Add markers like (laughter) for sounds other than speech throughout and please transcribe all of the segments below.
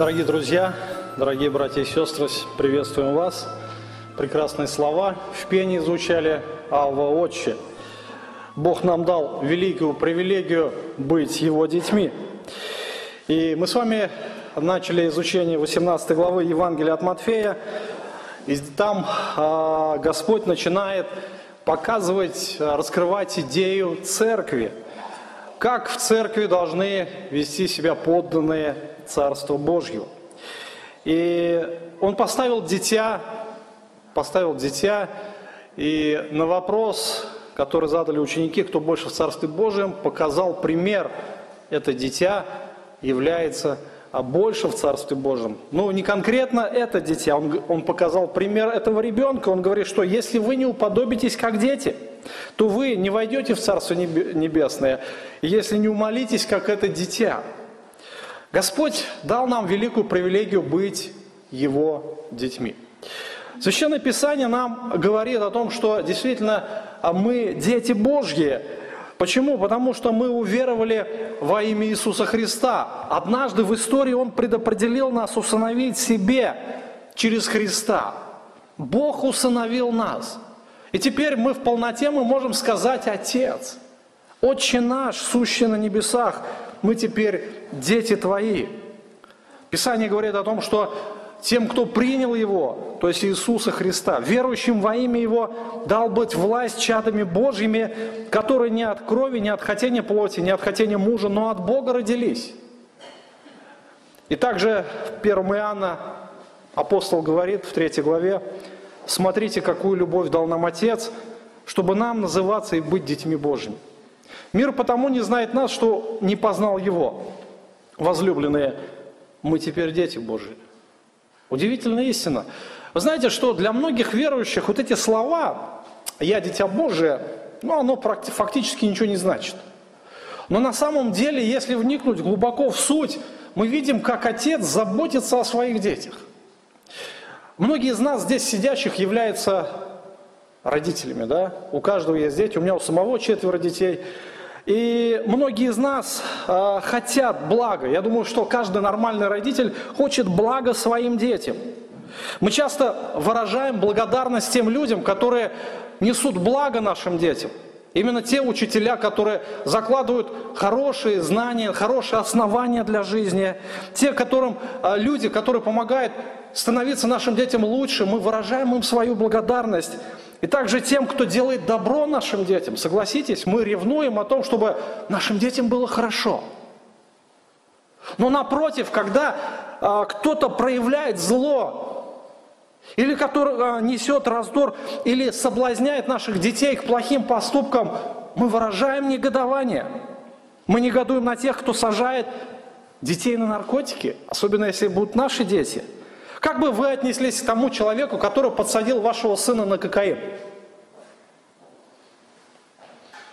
Дорогие друзья, дорогие братья и сестры, приветствуем вас. Прекрасные слова в пении звучали «Алва Отче». Бог нам дал великую привилегию быть Его детьми. И мы с вами начали изучение 18 главы Евангелия от Матфея. И там а, Господь начинает показывать, раскрывать идею церкви. Как в церкви должны вести себя подданные Царству Божью. И Он поставил дитя, поставил дитя, и на вопрос, который задали ученики, кто больше в Царстве Божьем, показал пример. Это дитя является а больше в Царстве Божьем. Ну, не конкретно это дитя, он, он показал пример этого ребенка. Он говорит, что если вы не уподобитесь как дети, то вы не войдете в Царство Небесное, если не умолитесь, как это дитя. Господь дал нам великую привилегию быть Его детьми. Священное Писание нам говорит о том, что действительно а мы дети Божьи. Почему? Потому что мы уверовали во имя Иисуса Христа. Однажды в истории Он предопределил нас усыновить себе через Христа. Бог усыновил нас. И теперь мы в полноте мы можем сказать «Отец». Отче наш, сущий на небесах, мы теперь дети Твои. Писание говорит о том, что тем, кто принял Его, то есть Иисуса Христа, верующим во имя Его, дал быть власть чадами Божьими, которые не от крови, не от хотения плоти, не от хотения мужа, но от Бога родились. И также в 1 Иоанна апостол говорит в 3 главе, «Смотрите, какую любовь дал нам Отец, чтобы нам называться и быть детьми Божьими». Мир потому не знает нас, что не познал Его. Возлюбленные, мы теперь дети Божьи. Удивительная истина. Вы знаете, что для многих верующих вот эти слова «я дитя Божие», ну, оно фактически ничего не значит. Но на самом деле, если вникнуть глубоко в суть, мы видим, как отец заботится о своих детях. Многие из нас здесь сидящих являются родителями, да? У каждого есть дети, у меня у самого четверо детей. И многие из нас э, хотят блага. Я думаю, что каждый нормальный родитель хочет блага своим детям. Мы часто выражаем благодарность тем людям, которые несут благо нашим детям. Именно те учителя, которые закладывают хорошие знания, хорошие основания для жизни. Те, которым, э, люди, которые помогают становиться нашим детям лучше, мы выражаем им свою благодарность. И также тем, кто делает добро нашим детям. Согласитесь, мы ревнуем о том, чтобы нашим детям было хорошо. Но напротив, когда а, кто-то проявляет зло, или который а, несет раздор, или соблазняет наших детей к плохим поступкам, мы выражаем негодование. Мы негодуем на тех, кто сажает детей на наркотики, особенно если будут наши дети – как бы вы отнеслись к тому человеку, который подсадил вашего сына на кокаин?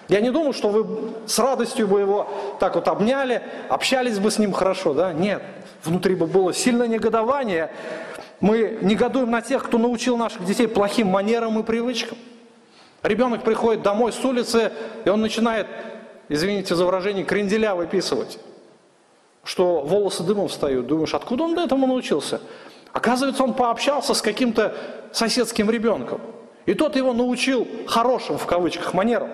Я не думаю, что вы с радостью бы его так вот обняли, общались бы с ним хорошо, да? Нет, внутри бы было сильное негодование. Мы негодуем на тех, кто научил наших детей плохим манерам и привычкам. Ребенок приходит домой с улицы, и он начинает, извините за выражение, кренделя выписывать, что волосы дымом встают. Думаешь, откуда он этому научился? Оказывается, он пообщался с каким-то соседским ребенком. И тот его научил хорошим, в кавычках, манерам.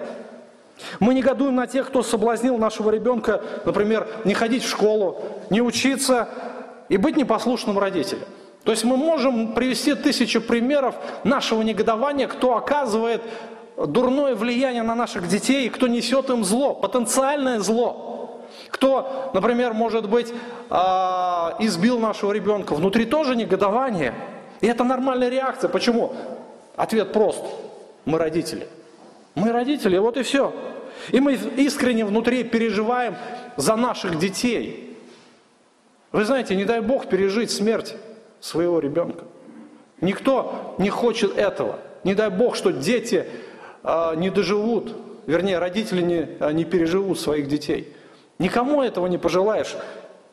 Мы негодуем на тех, кто соблазнил нашего ребенка, например, не ходить в школу, не учиться и быть непослушным родителем. То есть мы можем привести тысячи примеров нашего негодования, кто оказывает дурное влияние на наших детей и кто несет им зло, потенциальное зло. Кто, например, может быть, а, избил нашего ребенка, внутри тоже негодование. И это нормальная реакция. Почему? Ответ прост. Мы родители. Мы родители, вот и все. И мы искренне внутри переживаем за наших детей. Вы знаете, не дай Бог пережить смерть своего ребенка. Никто не хочет этого. Не дай Бог, что дети э, не доживут, вернее, родители не, не переживут своих детей. Никому этого не пожелаешь.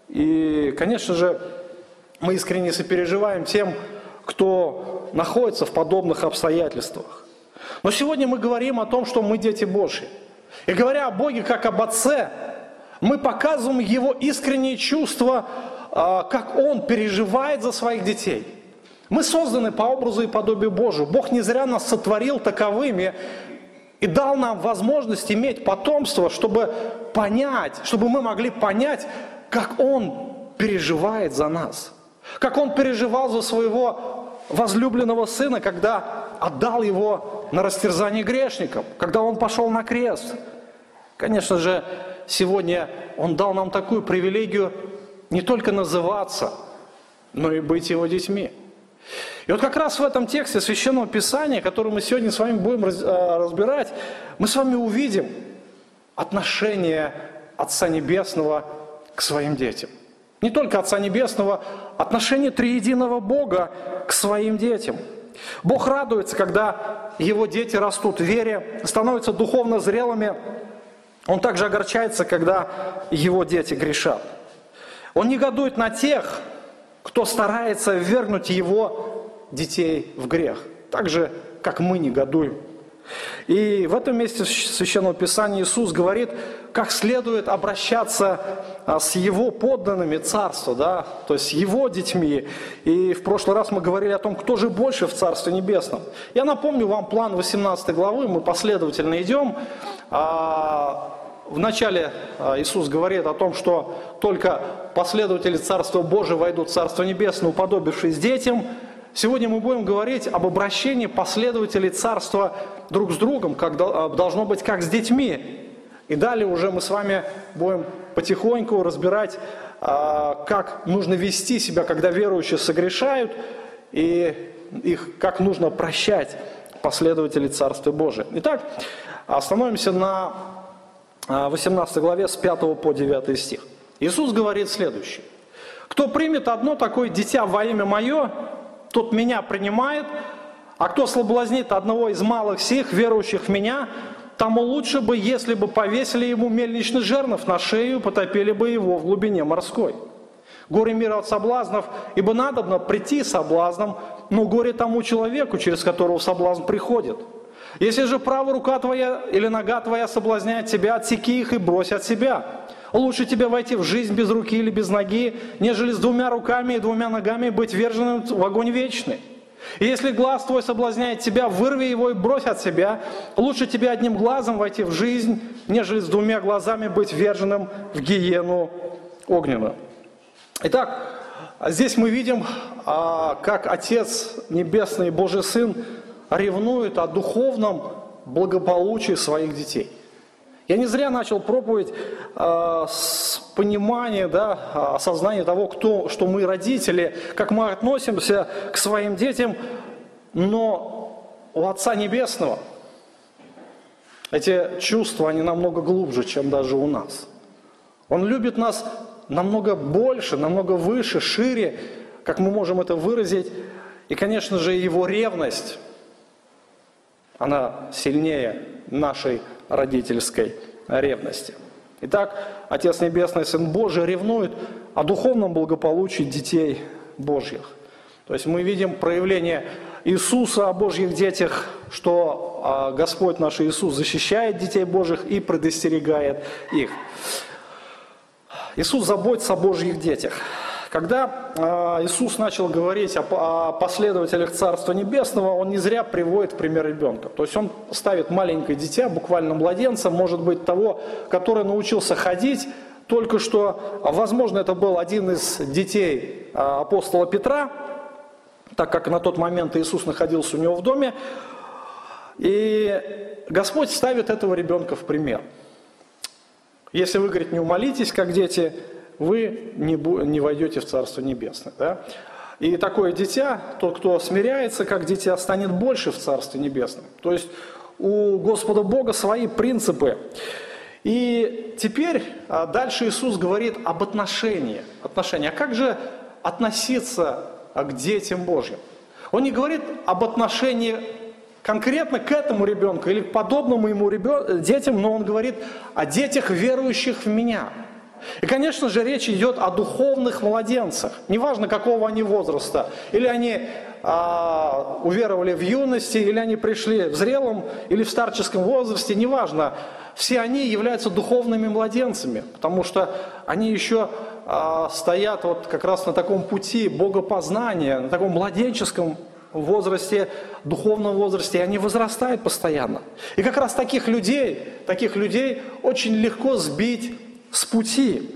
И, конечно же, мы искренне сопереживаем тем, кто находится в подобных обстоятельствах. Но сегодня мы говорим о том, что мы дети Божьи. И говоря о Боге как об Отце, Мы показываем Его искренние чувства, а, как Он переживает за своих детей. Мы созданы по образу и подобию Божию. Бог не зря нас сотворил таковыми и дал нам возможность иметь потомство, чтобы понять, чтобы мы могли понять, как Он переживает за нас. Как Он переживал за своего возлюбленного сына, когда отдал его на растерзание грешникам, когда он пошел на крест. Конечно же, сегодня он дал нам такую привилегию не только называться, но и быть его детьми. И вот как раз в этом тексте Священного Писания, который мы сегодня с вами будем э, разбирать, мы с вами увидим отношение Отца Небесного к своим детям. Не только Отца Небесного, отношение триединого Бога к своим детям. Бог радуется, когда его дети растут в вере, становятся духовно зрелыми. Он также огорчается, когда его дети грешат. Он негодует на тех, кто старается ввергнуть его детей в грех. Так же, как мы негодуем. И в этом месте Священного Писания Иисус говорит, как следует обращаться а, с Его подданными Царства, да, то есть Его детьми. И в прошлый раз мы говорили о том, кто же больше в Царстве Небесном. Я напомню вам план 18 главы, мы последовательно идем. А, Вначале а, Иисус говорит о том, что только последователи Царства Божия войдут в Царство Небесное, уподобившись детям. Сегодня мы будем говорить об обращении последователей Царства друг с другом, как а, должно быть как с детьми. И далее уже мы с вами будем потихоньку разбирать, а, как нужно вести себя, когда верующие согрешают, и их как нужно прощать последователей Царства Божия. Итак, остановимся на 18 а, главе с 5 по 9 стих. Иисус говорит следующее. «Кто примет одно такое дитя во имя Мое, тот Меня принимает, а кто соблазнит одного из малых сих, верующих в Меня, тому лучше бы, если бы повесили ему мельничный жернов на шею, потопили бы его в глубине морской. Горе мира от соблазнов, ибо надобно прийти соблазном, но горе тому человеку, через которого соблазн приходит». Если же правая рука твоя или нога твоя соблазняет тебя, отсеки их и брось от себя. Лучше тебе войти в жизнь без руки или без ноги, нежели с двумя руками и двумя ногами быть верженным в огонь вечный. И если глаз твой соблазняет тебя, вырви его и брось от себя. Лучше тебе одним глазом войти в жизнь, нежели с двумя глазами быть верженным в гиену огненную. Итак, здесь мы видим, а, как Отец Небесный Божий Сын ревнует о духовном благополучии своих детей. Я не зря начал проповедь э, с понимания, да, осознания того, кто, что мы родители, как мы относимся к своим детям, но у Отца Небесного эти чувства, они намного глубже, чем даже у нас. Он любит нас намного больше, намного выше, шире, как мы можем это выразить. И, конечно же, его ревность – она сильнее нашей родительской ревности. Итак, Отец Небесный, Сын Божий ревнует о духовном благополучии детей Божьих. То есть мы видим проявление Иисуса о Божьих детях, что а, Господь наш Иисус защищает детей Божьих и предостерегает их. Иисус заботится о Божьих детях. Когда а, Иисус начал говорить о последователях Царства Небесного, он не зря приводит пример ребенка. То есть он ставит маленькое дитя, буквально младенца, может быть того, который научился ходить, только что, возможно, это был один из детей а, апостола Петра, так как на тот момент Иисус находился у него в доме. И Господь ставит этого ребенка в пример. Если вы, говорит, не умолитесь, как дети, вы не, не войдете в Царство Небесное. Да? И такое дитя, тот, кто смиряется как дитя, станет больше в Царстве Небесном. То есть у Господа Бога свои принципы. И теперь а, дальше Иисус говорит об отношении. отношении. А как же относиться а, к детям Божьим? Он не говорит об отношении конкретно к этому ребенку или к подобному ему ребен... детям, но он говорит о детях, верующих в меня – и, конечно же, речь идет о духовных младенцах, неважно какого они возраста, или они а, уверовали в юности, или они пришли в зрелом или в старческом возрасте, неважно. все они являются духовными младенцами, потому что они еще а, стоят вот как раз на таком пути богопознания, на таком младенческом возрасте, духовном возрасте, и они возрастают постоянно. И как раз таких людей, таких людей очень легко сбить с пути.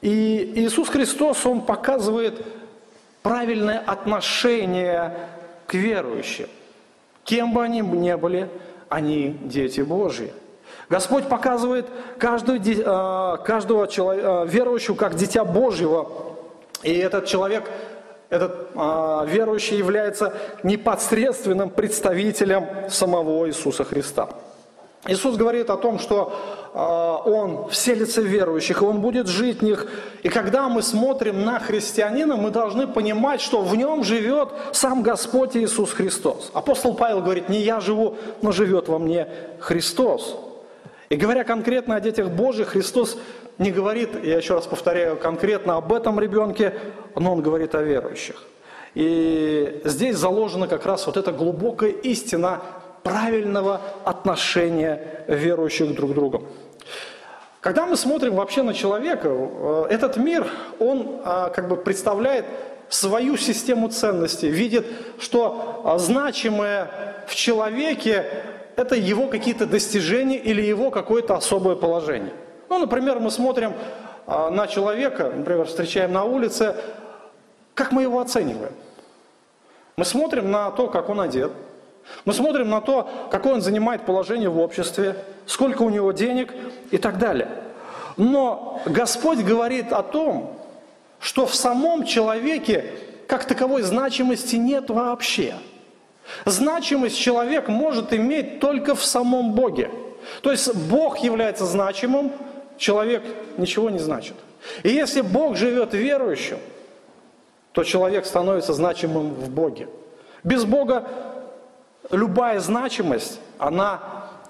И Иисус Христос, Он показывает правильное отношение к верующим. Кем бы они ни были, они дети Божьи. Господь показывает каждого, а, каждого человека, верующего как дитя Божьего. И этот человек, этот а, верующий является непосредственным представителем самого Иисуса Христа. Иисус говорит о том, что Он вселится в верующих, и Он будет жить в них. И когда мы смотрим на христианина, мы должны понимать, что в нем живет сам Господь Иисус Христос. Апостол Павел говорит, не я живу, но живет во мне Христос. И говоря конкретно о детях Божьих, Христос не говорит, я еще раз повторяю, конкретно об этом ребенке, но Он говорит о верующих. И здесь заложена как раз вот эта глубокая истина правильного отношения верующих друг к другу. Когда мы смотрим вообще на человека, э, этот мир, он а, как бы представляет свою систему ценностей, видит, что а, значимое в человеке это его какие-то достижения или его какое-то особое положение. Ну, например, мы смотрим на человека, например, встречаем на улице, как мы его оцениваем? Мы смотрим на то, как он одет, мы смотрим на то, какое он занимает положение в обществе, сколько у него денег и так далее. Но Господь говорит о том, что в самом человеке как таковой значимости нет вообще – Значимость человек может иметь только в самом Боге. То есть Бог является значимым, человек ничего не значит. И если Бог живет верующим, то человек становится значимым в Боге. Без Бога любая значимость, она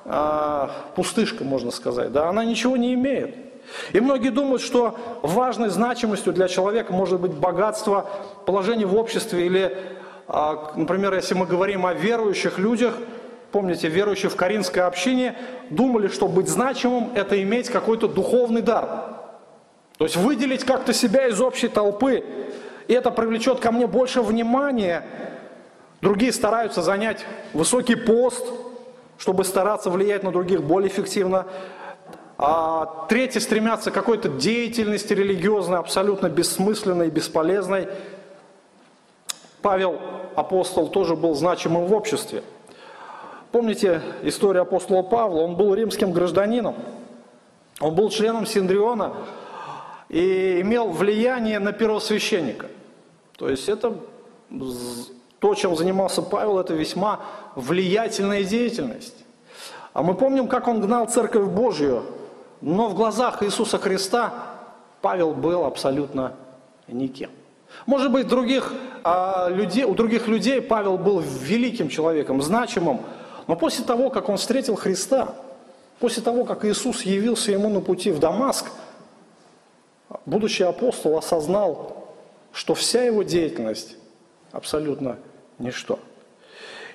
э, пустышка, можно сказать, да, она ничего не имеет. И многие думают, что важной значимостью для человека может быть богатство, положение в обществе или а, например, если мы говорим о верующих людях, помните, верующие в Каринской общине думали, что быть значимым – это иметь какой-то духовный дар. То есть выделить как-то себя из общей толпы, и это привлечет ко мне больше внимания. Другие стараются занять высокий пост, чтобы стараться влиять на других более эффективно. А третьи стремятся к какой-то деятельности религиозной, абсолютно бессмысленной и бесполезной – Павел, апостол, тоже был значимым в обществе. Помните историю апостола Павла? Он был римским гражданином, он был членом Синдриона и имел влияние на первосвященника. То есть это то, чем занимался Павел, это весьма влиятельная деятельность. А мы помним, как он гнал Церковь Божью, но в глазах Иисуса Христа Павел был абсолютно никем. Может быть, других, а, людей, у других людей Павел был великим человеком, значимым, но после того, как он встретил Христа, после того, как Иисус явился ему на пути в Дамаск, будущий апостол осознал, что вся его деятельность абсолютно ничто.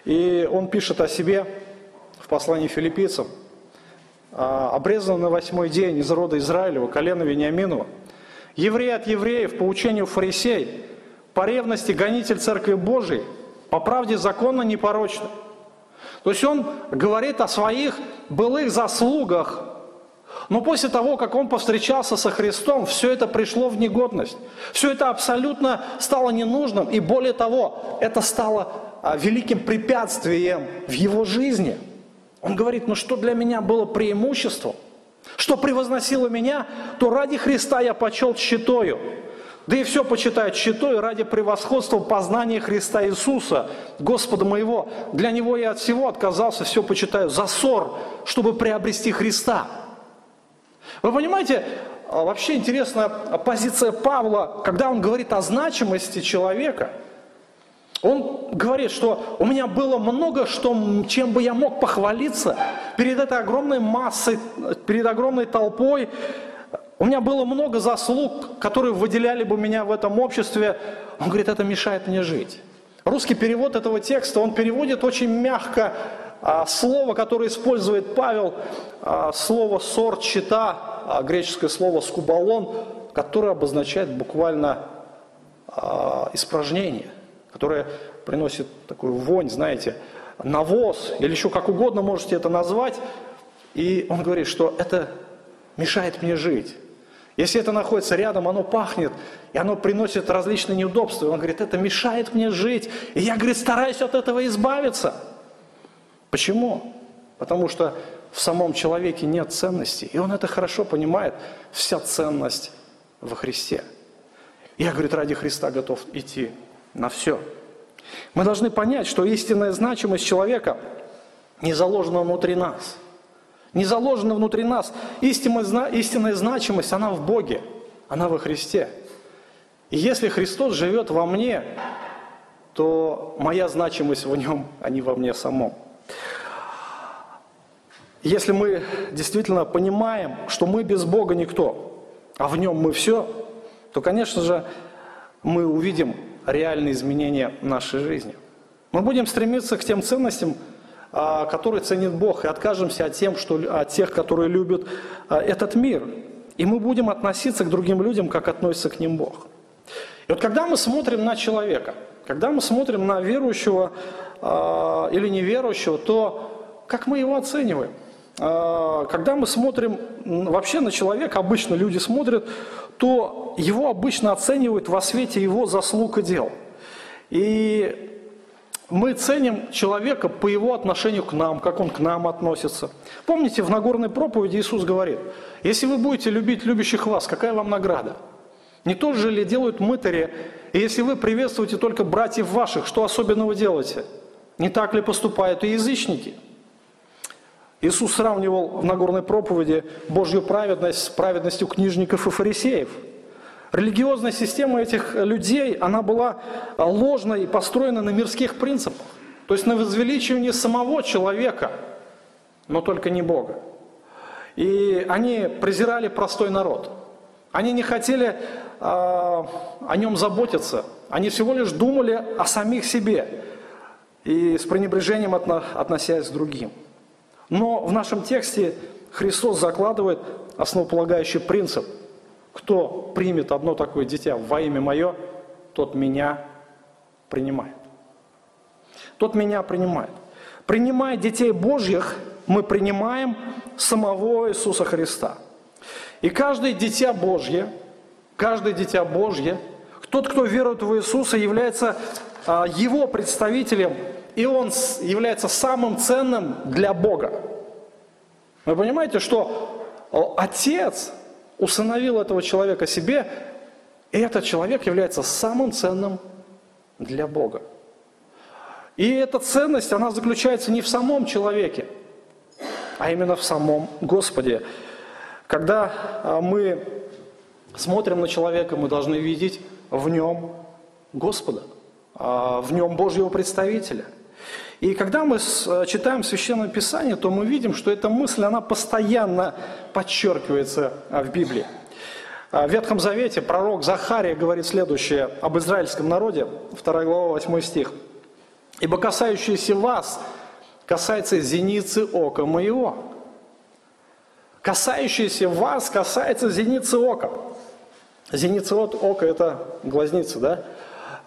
И он пишет о себе в послании филиппийцам, «А, обрезан на восьмой день из рода Израилева, колена Вениаминова – Еврей от евреев по учению фарисей, по ревности гонитель Церкви Божией, по правде закона непорочно. То есть он говорит о своих былых заслугах, но после того, как он повстречался со Христом, все это пришло в негодность. Все это абсолютно стало ненужным, и более того, это стало а, великим препятствием в его жизни. Он говорит, ну что для меня было преимуществом – что превозносило меня, то ради Христа я почел щитою. Да и все почитают щитой ради превосходства познания Христа Иисуса, Господа моего. Для Него я от всего отказался, все почитаю за ссор, чтобы приобрести Христа. Вы понимаете, а, вообще интересная позиция Павла, когда он говорит о значимости человека – он говорит, что у меня было много, что, чем бы я мог похвалиться перед этой огромной массой, перед огромной толпой. У меня было много заслуг, которые выделяли бы меня в этом обществе. Он говорит, это мешает мне жить. Русский перевод этого текста, он переводит очень мягко слово, которое использует Павел, а, слово «сорт чита», а, греческое слово «скубалон», которое обозначает буквально испражнение, которое приносит такую вонь, знаете, навоз, или еще как угодно можете это назвать. И он говорит, что это мешает мне жить. Если это находится рядом, оно пахнет, и оно приносит различные неудобства. И он говорит, это мешает мне жить. И я, говорит, стараюсь от этого избавиться. Почему? Потому что в самом человеке нет ценности. И он это хорошо понимает. Вся ценность во Христе. Я, говорит, ради Христа готов идти на все. Мы должны понять, что истинная значимость человека не заложена внутри нас. Не заложена внутри нас. Истинная, истинная значимость, она в Боге, она во Христе. И если Христос живет во мне, то моя значимость в нем, а не во мне самом. Если мы действительно понимаем, что мы без Бога никто, а в нем мы все, то, конечно же, мы увидим реальные изменения нашей жизни. Мы будем стремиться к тем ценностям, а, которые ценит Бог, и откажемся от, тем, что, от тех, которые любят а, этот мир. И мы будем относиться к другим людям, как относится к ним Бог. И вот когда мы смотрим на человека, когда мы смотрим на верующего или неверующего, то как мы его оцениваем? Э, когда мы смотрим вообще на человека, обычно люди смотрят, то его обычно оценивают во свете его заслуг и дел. И мы ценим человека по его отношению к нам, как он к нам относится. Помните, в Нагорной проповеди Иисус говорит, если вы будете любить любящих вас, какая вам награда? Не то же ли делают мытари? И если вы приветствуете только братьев ваших, что особенного делаете? Не так ли поступают и язычники? Иисус сравнивал в Нагорной проповеди Божью праведность с праведностью книжников и фарисеев. Религиозная система этих людей, она была ложной и построена на мирских принципах. То есть на возвеличивании самого человека, но только не Бога. И они презирали простой народ. Они не хотели а, о нем заботиться. Они всего лишь думали о самих себе и с пренебрежением относясь к другим. Но в нашем тексте Христос закладывает основополагающий принцип. Кто примет одно такое дитя во имя мое, тот меня принимает. Тот меня принимает. Принимая детей Божьих, мы принимаем самого Иисуса Христа. И каждое дитя Божье – Каждое дитя Божье, тот, кто верует в Иисуса, является его представителем, и он является самым ценным для Бога. Вы понимаете, что Отец усыновил этого человека себе, и этот человек является самым ценным для Бога. И эта ценность, она заключается не в самом человеке, а именно в самом Господе. Когда а, мы смотрим на человека, мы должны видеть в нем Господа, а, в нем Божьего представителя. И когда мы читаем Священное Писание, то мы видим, что эта мысль, она постоянно подчеркивается а, в Библии. А, в Ветхом Завете пророк Захария говорит следующее об израильском народе, 2 глава, 8 стих. «Ибо касающиеся вас касается зеницы ока моего». Касающиеся вас касается зеницы ока. Зеница ока – это глазница, да?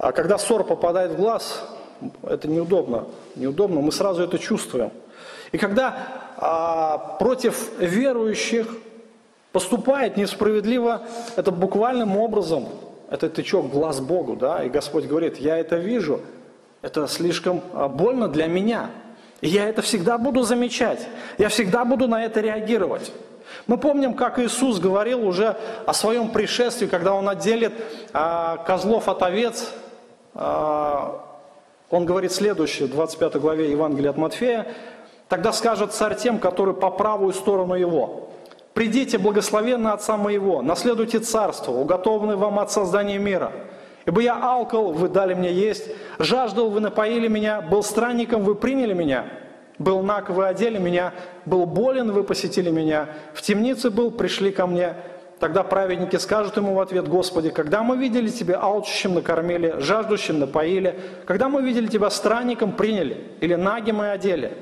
А когда ссор попадает в глаз, это неудобно. Неудобно, мы сразу это чувствуем. И когда а, против верующих поступает несправедливо, это буквальным образом, это тычок глаз Богу, да, и Господь говорит, я это вижу, это слишком а, больно для меня, и я это всегда буду замечать, я всегда буду на это реагировать. Мы помним, как Иисус говорил уже о своем пришествии, когда Он отделит а, козлов от овец. А, он говорит следующее, в 25 главе Евангелия от Матфея. «Тогда скажет царь тем, которые по правую сторону его, «Придите, благословенно Отца моего, наследуйте царство, уготованное вам от создания мира. Ибо я алкал, вы дали мне есть, жаждал, вы напоили меня, был странником, вы приняли меня». Был наг, вы одели меня, был болен, вы посетили меня, в темнице был, пришли ко мне. Тогда праведники скажут ему в ответ, Господи, когда мы видели Тебя алчущим накормили, жаждущим напоили, когда мы видели Тебя странником приняли или нагим и одели.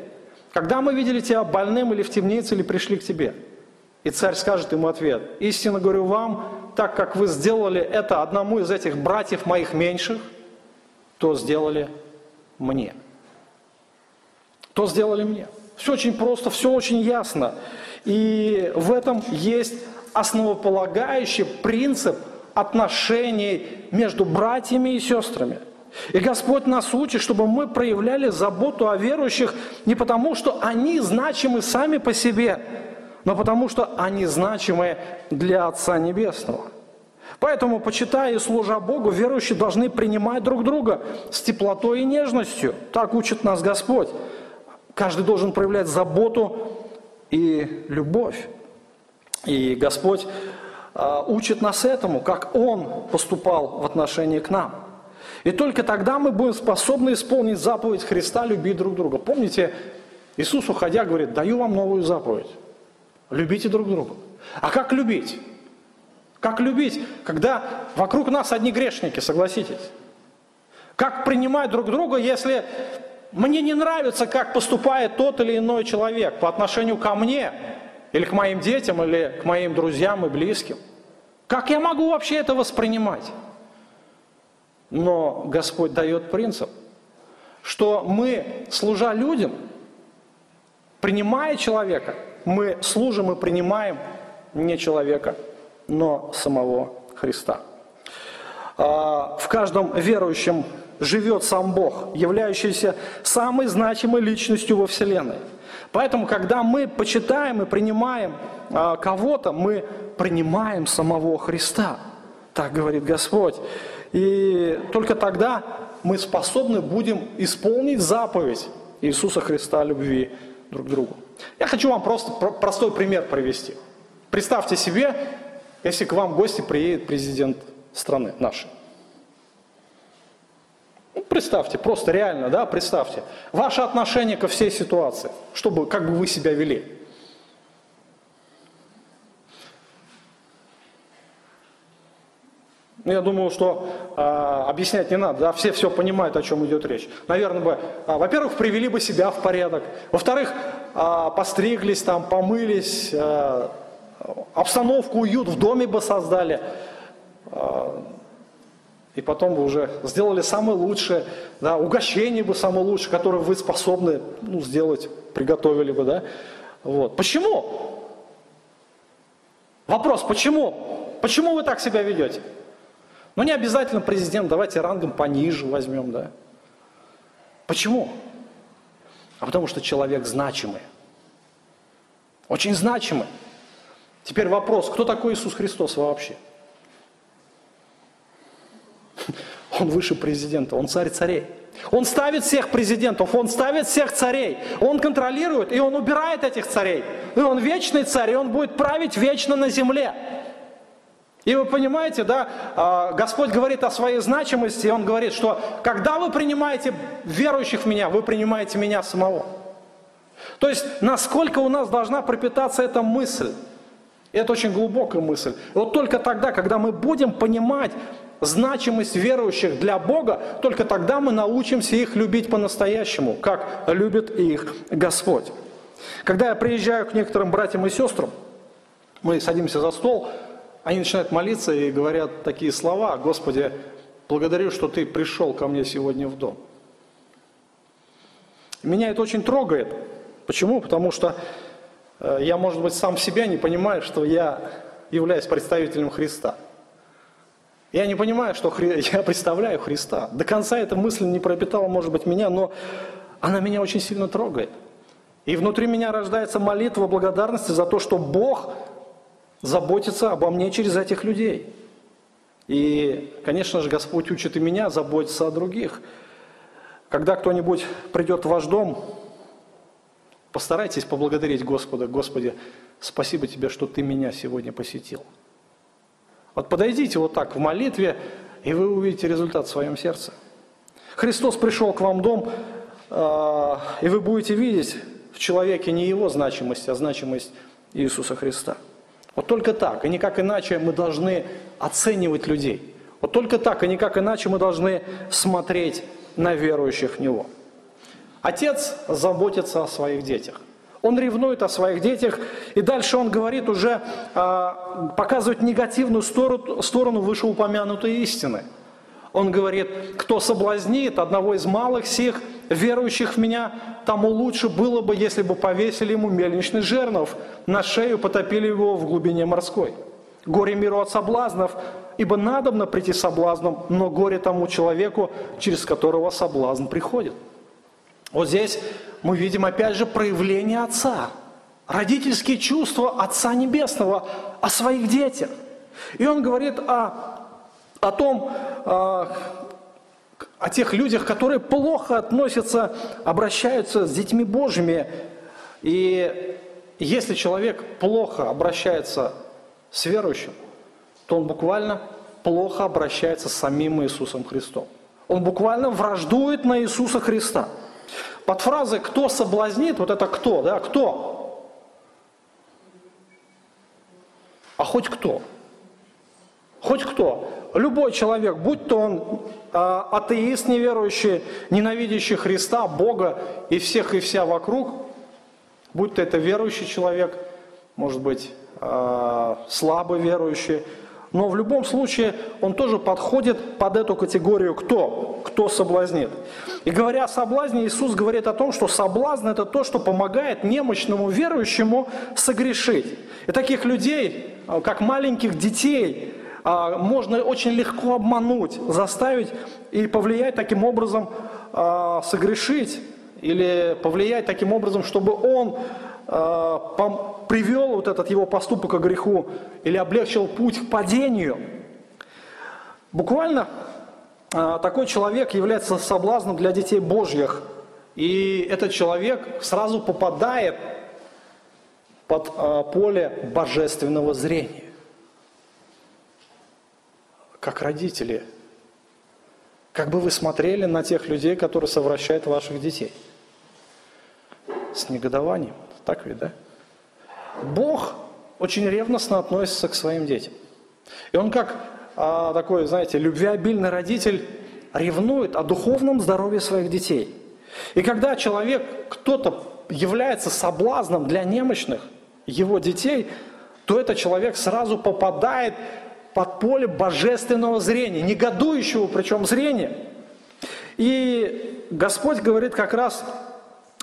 Когда мы видели тебя больным или в темнице, или пришли к тебе? И царь скажет ему ответ. Истинно говорю вам, так как вы сделали это одному из этих братьев моих меньших, то сделали мне. То сделали мне. Все очень просто, все очень ясно. И в этом есть основополагающий принцип отношений между братьями и сестрами. И Господь нас учит, чтобы мы проявляли заботу о верующих не потому, что они значимы сами по себе, но потому что они значимы для Отца Небесного. Поэтому, почитая и служа Богу, верующие должны принимать друг друга с теплотой и нежностью. Так учит нас Господь. Каждый должен проявлять заботу и любовь. И Господь э, учит нас этому, как Он поступал в отношении к нам. И только тогда мы будем способны исполнить заповедь Христа любить друг друга. Помните, Иисус, уходя, говорит, даю вам новую заповедь. Любите друг друга. А как любить? Как любить, когда вокруг нас одни грешники, согласитесь? Как принимать друг друга, если мне не нравится, как поступает тот или иной человек по отношению ко мне, или к моим детям, или к моим друзьям и близким? Как я могу вообще это воспринимать? Но Господь дает принцип, что мы, служа людям, принимая человека, мы служим и принимаем не человека, но самого Христа. А, в каждом верующем живет сам Бог, являющийся самой значимой личностью во Вселенной. Поэтому, когда мы почитаем и принимаем а, кого-то, мы принимаем самого Христа. Так говорит Господь. И только тогда мы способны будем исполнить заповедь Иисуса Христа любви друг к другу. Я хочу вам просто простой пример привести. Представьте себе, если к вам в гости приедет президент страны нашей. Ну, представьте, просто реально, да, представьте. Ваше отношение ко всей ситуации, чтобы, как бы вы себя вели. Ну, я думаю, что э, объяснять не надо, да, все все понимают, о чем идет речь. Наверное, бы, э, во-первых, привели бы себя в порядок, во-вторых, э, постриглись там, помылись, э, обстановку, уют в доме бы создали, э, и потом бы уже сделали самое лучшее, да, угощение бы самое лучшее, которое вы способны ну, сделать, приготовили бы, да. Вот. Почему? Вопрос, почему? Почему вы так себя ведете? Ну не обязательно президент, давайте рангом пониже возьмем, да. Почему? А потому что человек значимый. Очень значимый. Теперь вопрос, кто такой Иисус Христос вообще? (laughs) Он выше президента, он царь царей. Он ставит всех президентов, он ставит всех царей. Он контролирует, и он убирает этих царей. И он вечный царь, и он будет править вечно на земле. И вы понимаете, да, а, Господь говорит о своей значимости, и Он говорит, что когда вы принимаете верующих в Меня, вы принимаете Меня самого. То есть, насколько у нас должна пропитаться эта мысль. это очень глубокая мысль. И вот только тогда, когда мы будем понимать значимость верующих для Бога, только тогда мы научимся их любить по-настоящему, как любит их Господь. Когда я приезжаю к некоторым братьям и сестрам, мы садимся за стол, они начинают молиться и говорят такие слова, «Господи, благодарю, что Ты пришел ко мне сегодня в дом». Меня это очень трогает. Почему? Потому что э, я, может быть, сам себя не понимаю, что я являюсь представителем Христа. Я не понимаю, что Хри... (laughs) я представляю Христа. До конца эта мысль не пропитала, может быть, меня, но она меня очень сильно трогает. И внутри меня рождается молитва благодарности за то, что Бог заботиться обо мне через этих людей. И, конечно же, Господь учит и меня заботиться о других. Когда кто-нибудь придет в ваш дом, постарайтесь поблагодарить Господа. Господи, спасибо тебе, что ты меня сегодня посетил. Вот подойдите вот так в молитве, и вы увидите результат в своем сердце. Христос пришел к вам в дом, а, и вы будете видеть в человеке не его значимость, а значимость Иисуса Христа. Вот только так, и никак иначе мы должны оценивать людей. Вот только так, и никак иначе мы должны смотреть на верующих в Него. Отец заботится о своих детях. Он ревнует о своих детях, и дальше он говорит уже, а, показывает негативную сторону, сторону вышеупомянутой истины. Он говорит, кто соблазнит одного из малых сих, верующих в меня, тому лучше было бы, если бы повесили ему мельничный жернов на шею, потопили его в глубине морской. Горе миру от соблазнов, ибо надобно прийти соблазном, но горе тому человеку, через которого соблазн приходит. Вот здесь мы видим опять же проявление Отца, родительские чувства Отца Небесного о своих детях. И он говорит о, о том, о, о тех людях, которые плохо относятся, обращаются с детьми Божьими. И если человек плохо обращается с верующим, то он буквально плохо обращается с самим Иисусом Христом. Он буквально враждует на Иисуса Христа – под фразой «кто соблазнит», вот это кто, да, кто? А хоть кто? Хоть кто? Любой человек, будь то он э, атеист неверующий, ненавидящий Христа, Бога и всех и вся вокруг, будь то это верующий человек, может быть, э, слабый верующий, но в любом случае он тоже подходит под эту категорию «кто?», «кто соблазнит?». И говоря о соблазне, Иисус говорит о том, что соблазн – это то, что помогает немощному верующему согрешить. И таких людей, а, как маленьких детей, а, можно очень легко обмануть, заставить и повлиять таким образом а, согрешить, или повлиять таким образом, чтобы он привел вот этот его поступок к греху или облегчил путь к падению. Буквально а, такой человек является соблазном для детей Божьих. И этот человек сразу попадает под а, поле божественного зрения. Как родители. Как бы вы смотрели на тех людей, которые совращают ваших детей? С негодованием. Так ведь, да? Бог очень ревностно относится к своим детям. И он как а, такой, знаете, любвеобильный родитель ревнует о духовном здоровье своих детей. И когда человек, кто-то является соблазном для немощных его детей, то этот человек сразу попадает под поле божественного зрения, негодующего причем зрения. И Господь говорит как раз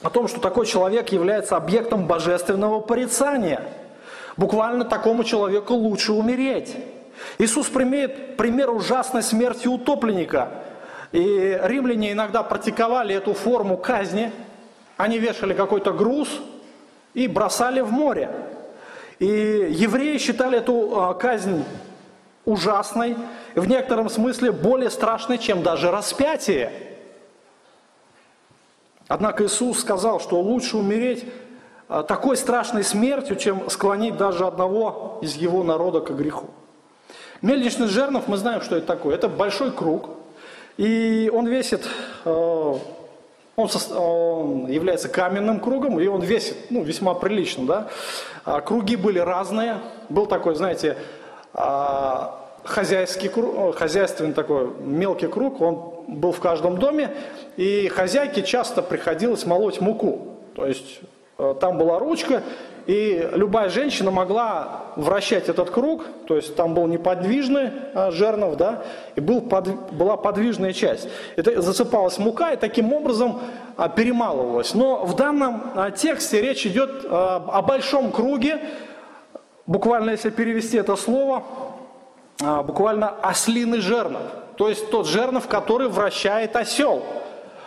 о том, что такой человек является объектом божественного порицания. Буквально такому человеку лучше умереть. Иисус примет пример ужасной смерти утопленника. И римляне иногда практиковали эту форму казни. Они вешали какой-то груз и бросали в море. И евреи считали эту а, казнь ужасной, в некотором смысле более страшной, чем даже распятие. Однако Иисус сказал, что лучше умереть а, такой страшной смертью, чем склонить даже одного из его народа к греху. Мельничный жернов, мы знаем, что это такое. Это большой круг, и он весит, э, он, он является каменным кругом, и он весит ну, весьма прилично. Да? А круги были разные. Был такой, знаете, а, хозяйский круг, хозяйственный такой мелкий круг, он был в каждом доме, и хозяйке часто приходилось молоть муку. То есть э, там была ручка, и любая женщина могла вращать этот круг, то есть там был неподвижный а, жернов, да, и был под, была подвижная часть. Это засыпалась мука и таким образом а, перемалывалась. Но в данном тексте речь идет о большом круге, буквально если перевести это слово, буквально ослиный жернов, то есть тот жернов, который вращает осел.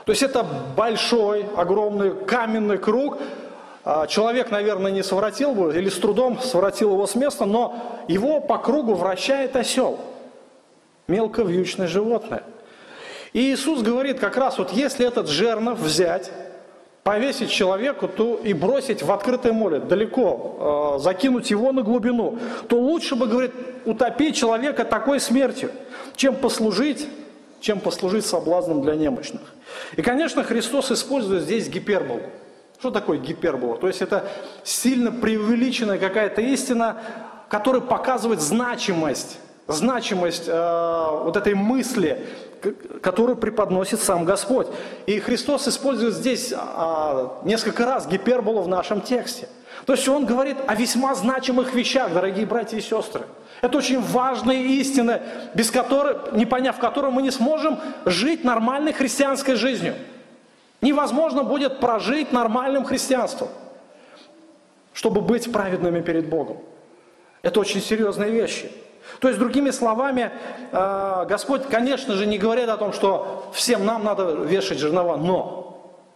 То есть это большой, огромный каменный круг, а, человек, наверное, не своротил бы или с трудом своротил его с места, но его по кругу вращает осел, мелковьючное животное. И Иисус говорит как раз, вот если этот жернов взять, повесить человеку то и бросить в открытое море, далеко, э, закинуть его на глубину, то лучше бы, говорит, утопить человека такой смертью, чем послужить, чем послужить соблазном для немощных. И, конечно, Христос использует здесь гиперболу. Что такое гипербола? То есть это сильно преувеличенная какая-то истина, которая показывает значимость, значимость э, вот этой мысли, которую преподносит сам Господь. И Христос использует здесь а, несколько раз гиперболу в нашем тексте. То есть Он говорит о весьма значимых вещах, дорогие братья и сестры. Это очень важные истины, без которых, не поняв которых мы не сможем жить нормальной христианской жизнью. Невозможно будет прожить нормальным христианством, чтобы быть праведными перед Богом. Это очень серьезные вещи. То есть, другими словами, э, Господь, конечно же, не говорит о том, что всем нам надо вешать жернова, но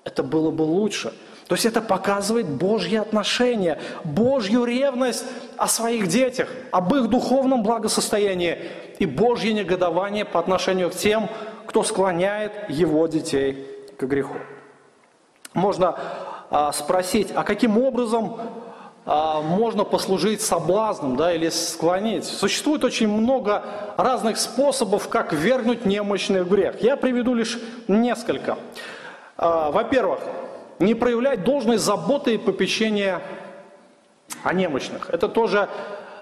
это было бы лучше. То есть это показывает Божье отношение, Божью ревность о своих детях, об их духовном благосостоянии и Божье негодование по отношению к тем, кто склоняет его детей к греху. Можно а, спросить, а каким образом можно послужить соблазном да, или склонить. Существует очень много разных способов, как вернуть немощный в грех. Я приведу лишь несколько. А, во-первых, не проявлять должной заботы и попечения о немощных. Это тоже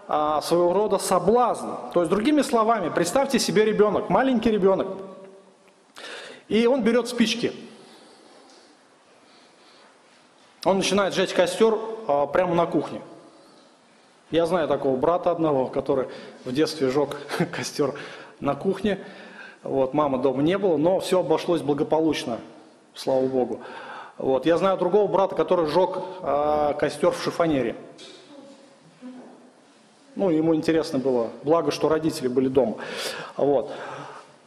а, своего рода соблазн. То есть, другими словами, представьте себе ребенок, маленький ребенок, и он берет спички – он начинает жечь костер а, прямо на кухне. Я знаю такого брата одного, который в детстве жег (laughs) костер на кухне. Вот, мамы дома не было, но все обошлось благополучно, слава богу. Вот, я знаю другого брата, который жег а, костер в шифонере. Ну, ему интересно было, благо, что родители были дома. Вот.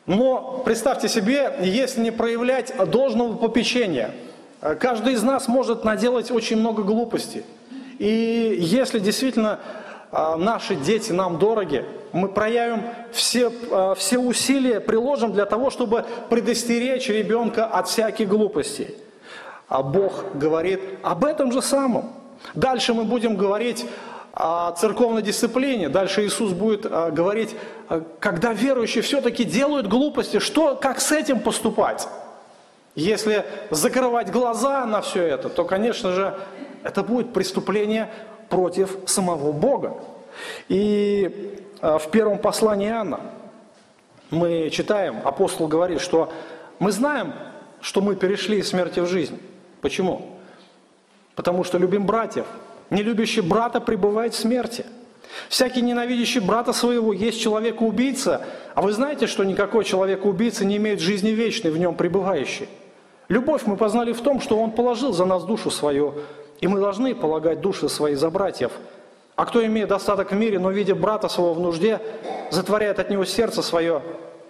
Но представьте себе, если не проявлять должного попечения – каждый из нас может наделать очень много глупостей. И если действительно э, наши дети нам дороги, мы проявим все, э, все усилия, приложим для того, чтобы предостеречь ребенка от всяких глупостей. А Бог говорит об этом же самом. Дальше мы будем говорить о церковной дисциплине. Дальше Иисус будет говорить, когда верующие все-таки делают глупости, что, как с этим поступать. Если закрывать глаза на все это, то, конечно же, это будет преступление против самого Бога. И а, в первом послании Иоанна мы читаем, апостол говорит, что мы знаем, что мы перешли из смерти в жизнь. Почему? Потому что любим братьев. Не любящий брата пребывает в смерти. Всякий ненавидящий брата своего есть человек-убийца, а вы знаете, что никакой человек-убийца не имеет жизни вечной в нем пребывающей. Любовь мы познали в том, что Он положил за нас душу свою, и мы должны полагать души свои за братьев. А кто имеет достаток в мире, но видя брата своего в нужде, затворяет от него сердце свое,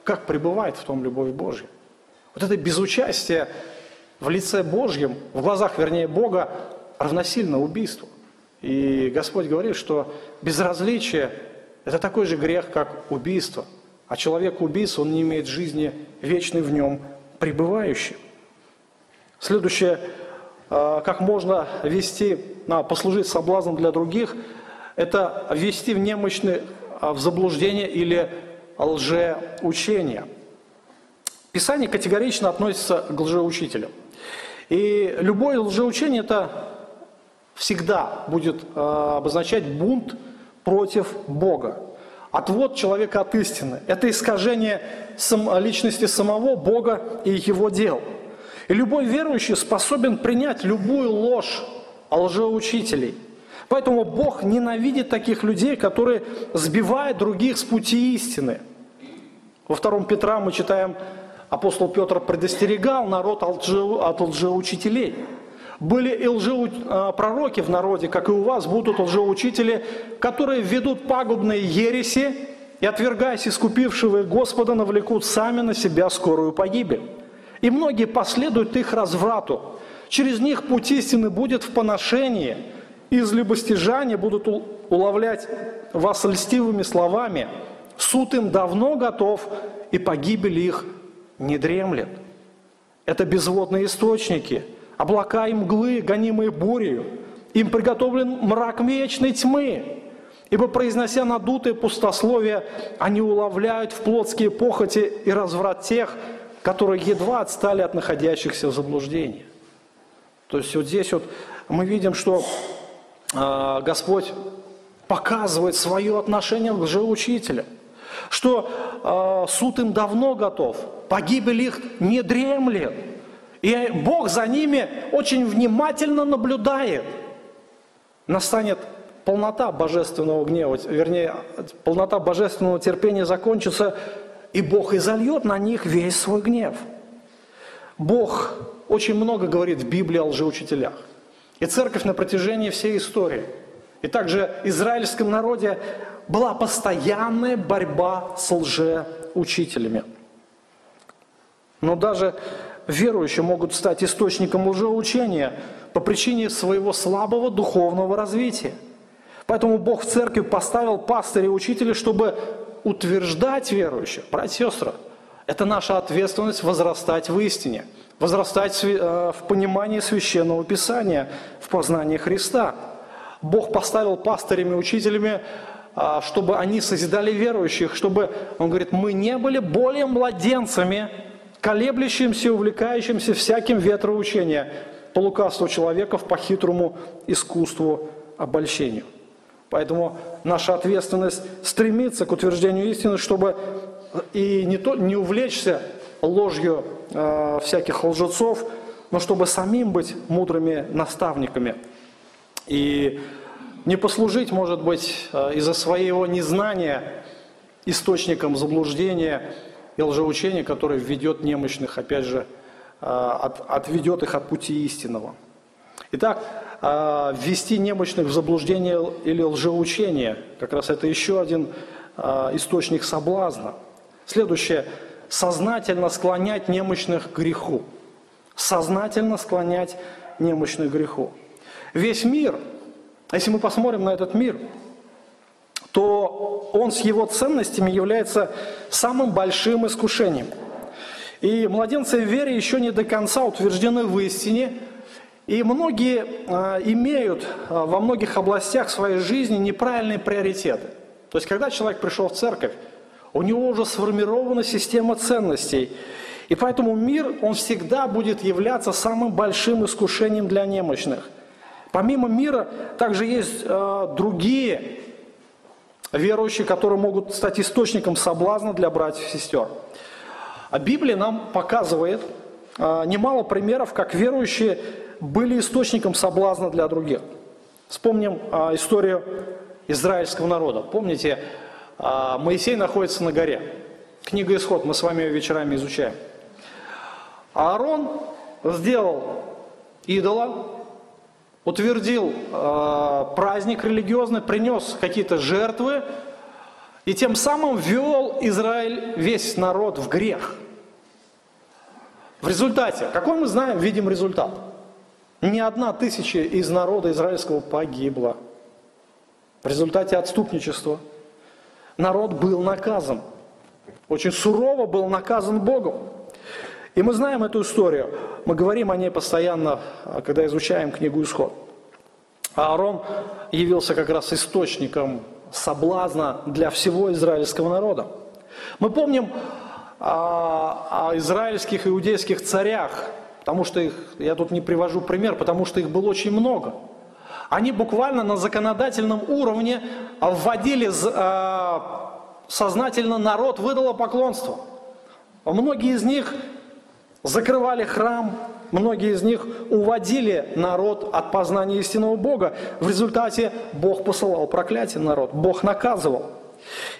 как пребывает в том любовь Божья? Вот это безучастие в лице Божьем, в глазах, вернее, Бога, равносильно убийству. И Господь говорит, что безразличие – это такой же грех, как убийство. А человек убийца, он не имеет жизни вечной в нем пребывающей. Следующее, а, как можно вести, послужить соблазном для других, это ввести в немощный а, в заблуждение или лжеучение. Писание категорично относится к лжеучителям. И любое лжеучение это всегда будет а, обозначать бунт против Бога. Отвод человека от истины. Это искажение личности самого Бога и его дел – и любой верующий способен принять любую ложь лжеучителей. Поэтому Бог ненавидит таких людей, которые сбивают других с пути истины. Во втором Петра мы читаем, апостол Петр предостерегал народ от лжеучителей. Были и лжепророки в народе, как и у вас, будут лжеучители, которые ведут пагубные ереси и, отвергаясь искупившего Господа, навлекут сами на себя скорую погибель. И многие последуют их разврату. Через них путь истины будет в поношении. Из любостяжания будут уловлять вас льстивыми словами. Суд им давно готов, и погибель их не дремлет. Это безводные источники, облака и мглы, гонимые бурею. Им приготовлен мрак вечной тьмы, ибо, произнося надутые пустословия, они уловляют в плотские похоти и разврат тех, которые едва отстали от находящихся в заблуждении. То есть вот здесь вот мы видим, что э, Господь показывает свое отношение к лжеучителям, что э, суд им давно готов, погибель их не дремлет. И Бог за ними очень внимательно наблюдает. Настанет полнота божественного гнева, вернее, полнота божественного терпения закончится, и Бог изольет на них весь свой гнев. Бог очень много говорит в Библии о лжеучителях. И церковь на протяжении всей истории. И также в израильском народе была постоянная борьба с лжеучителями. Но даже верующие могут стать источником лжеучения по причине своего слабого духовного развития. Поэтому Бог в церкви поставил пастыря и учителя, чтобы утверждать верующих. Братья и сестры, это наша ответственность возрастать в истине, возрастать э, в понимании священного писания, в познании Христа. Бог поставил пастырями, учителями, а, чтобы они созидали верующих, чтобы, он говорит, мы не были более младенцами, колеблющимся, увлекающимся всяким ветроучением по лукавству человеков, по хитрому искусству обольщению. Поэтому наша ответственность стремиться к утверждению истины, чтобы и не, то, не увлечься ложью э, всяких лжецов, но чтобы самим быть мудрыми наставниками. И не послужить, может быть, э, из-за своего незнания источником заблуждения и лжеучения, которое введет немощных, опять же, э, от, отведет их от пути истинного. Итак, ввести немощных в заблуждение или лжеучение, как раз это еще один источник соблазна. Следующее – сознательно склонять немощных к греху. Сознательно склонять немощных к греху. Весь мир, если мы посмотрим на этот мир – то он с его ценностями является самым большим искушением. И младенцы в вере еще не до конца утверждены в истине, и многие э, имеют э, во многих областях своей жизни неправильные приоритеты. То есть, когда человек пришел в церковь, у него уже сформирована система ценностей. И поэтому мир, он всегда будет являться самым большим искушением для немощных. Помимо мира, также есть э, другие верующие, которые могут стать источником соблазна для братьев и сестер. А Библия нам показывает а, немало примеров, как верующие были источником соблазна для других. Вспомним а, историю израильского народа. Помните, а, Моисей находится на горе. Книга Исход, мы с вами ее вечерами изучаем. Аарон сделал идола, утвердил э, праздник религиозный, принес какие-то жертвы и тем самым ввел Израиль, весь народ в грех. В результате, какой мы знаем, видим результат? Ни одна тысяча из народа израильского погибла. В результате отступничества народ был наказан. Очень сурово был наказан Богом. И мы знаем эту историю. Мы говорим о ней постоянно, когда изучаем книгу «Исход». Аарон явился как раз источником соблазна для всего израильского народа. Мы помним о, о израильских иудейских царях, потому что их, я тут не привожу пример, потому что их было очень много. Они буквально на законодательном уровне вводили э, сознательно народ выдало поклонство. Многие из них закрывали храм, многие из них уводили народ от познания истинного Бога. В результате Бог посылал проклятие народ, Бог наказывал.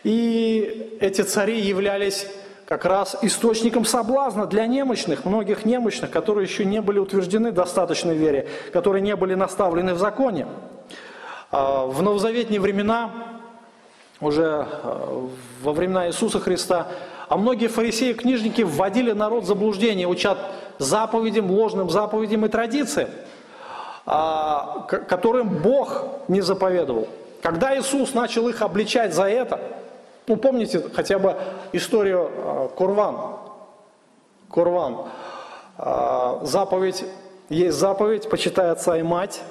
И эти цари являлись как раз источником соблазна для немощных, многих немощных, которые еще не были утверждены в достаточной вере, которые не были наставлены в законе. А, в новозаветные времена, уже а, во времена Иисуса Христа, а многие фарисеи и книжники вводили народ в заблуждение, учат заповедям, ложным заповедям и традициям, а, которым Бог не заповедовал. Когда Иисус начал их обличать за это, ну помните хотя бы историю а, Курван. Курван. А, заповедь, есть заповедь, почитай отца и мать.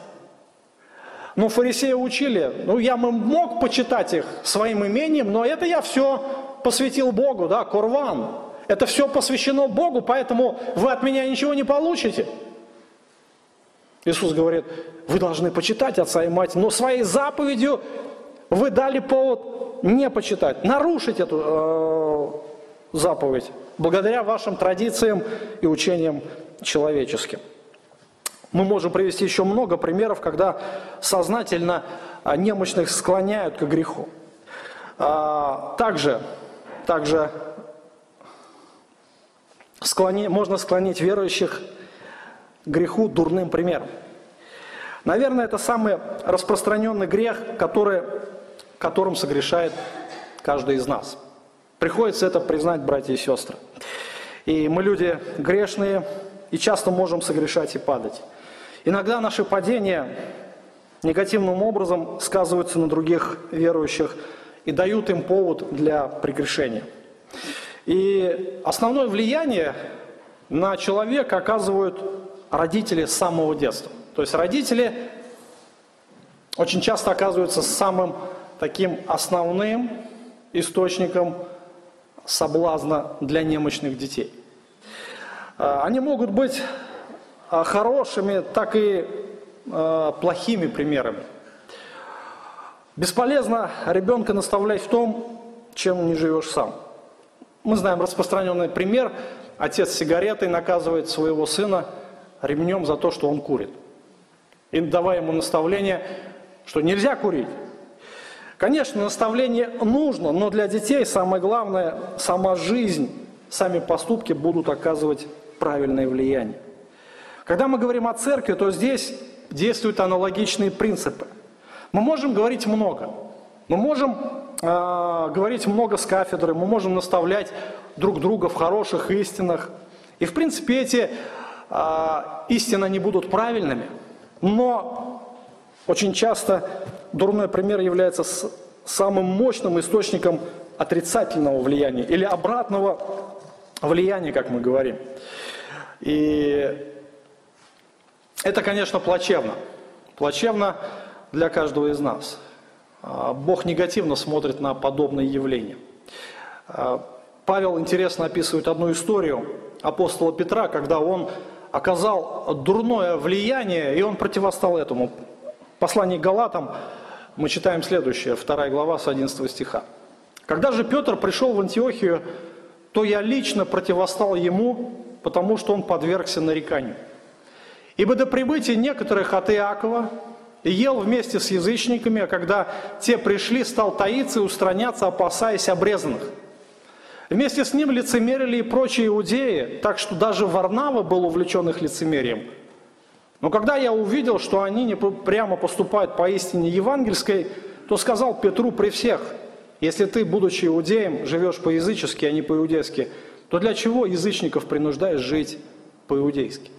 Но фарисеи учили, ну я мог почитать их своим имением, но это я все посвятил Богу, да, Курван. Это все посвящено Богу, поэтому вы от меня ничего не получите. Иисус говорит, вы должны почитать отца и мать, но своей заповедью вы дали повод не почитать, нарушить эту э, заповедь, благодаря вашим традициям и учениям человеческим. Мы можем привести еще много примеров, когда сознательно а, немощных склоняют к греху. А, также, также склони, можно склонить верующих к греху дурным примером. Наверное, это самый распространенный грех, который, которым согрешает каждый из нас. Приходится это признать, братья и сестры. И мы люди грешные, и часто можем согрешать и падать. Иногда наши падения негативным образом сказываются на других верующих и дают им повод для прегрешения. И основное влияние на человека оказывают родители с самого детства. То есть родители очень часто оказываются самым таким основным источником соблазна для немощных детей. А, они могут быть а, хорошими, так и а, плохими примерами. Бесполезно ребенка наставлять в том, чем не живешь сам. Мы знаем распространенный пример. Отец сигаретой наказывает своего сына ремнем за то, что он курит. И давая ему наставление, что нельзя курить. Конечно, наставление нужно, но для детей самое главное, сама жизнь, сами поступки будут оказывать правильное влияние. Когда мы говорим о церкви, то здесь действуют аналогичные принципы. Мы можем говорить много. Мы можем э, говорить много с кафедры, мы можем наставлять друг друга в хороших истинах. И в принципе эти э, истины не будут правильными, но очень часто дурной пример является самым мощным источником отрицательного влияния или обратного влияния, как мы говорим. И это, конечно, плачевно. Плачевно для каждого из нас. А, Бог негативно смотрит на подобные явления. А, Павел интересно описывает одну историю апостола Петра, когда он оказал дурное влияние, и он противостал этому. Послании к Галатам мы читаем следующее, 2 глава с 11 стиха. «Когда же Петр пришел в Антиохию, то я лично противостал ему, потому что он подвергся нареканию. Ибо до прибытия некоторых от Иакова ел вместе с язычниками, а когда те пришли, стал таиться и устраняться, опасаясь обрезанных. Вместе с ним лицемерили и прочие иудеи, так что даже Варнава был увлечен их лицемерием. Но когда я увидел, что они не прямо поступают по истине евангельской, то сказал Петру при всех, если ты, будучи иудеем, живешь по-язычески, а не по-иудейски, то для чего язычников принуждаешь жить по-иудейски?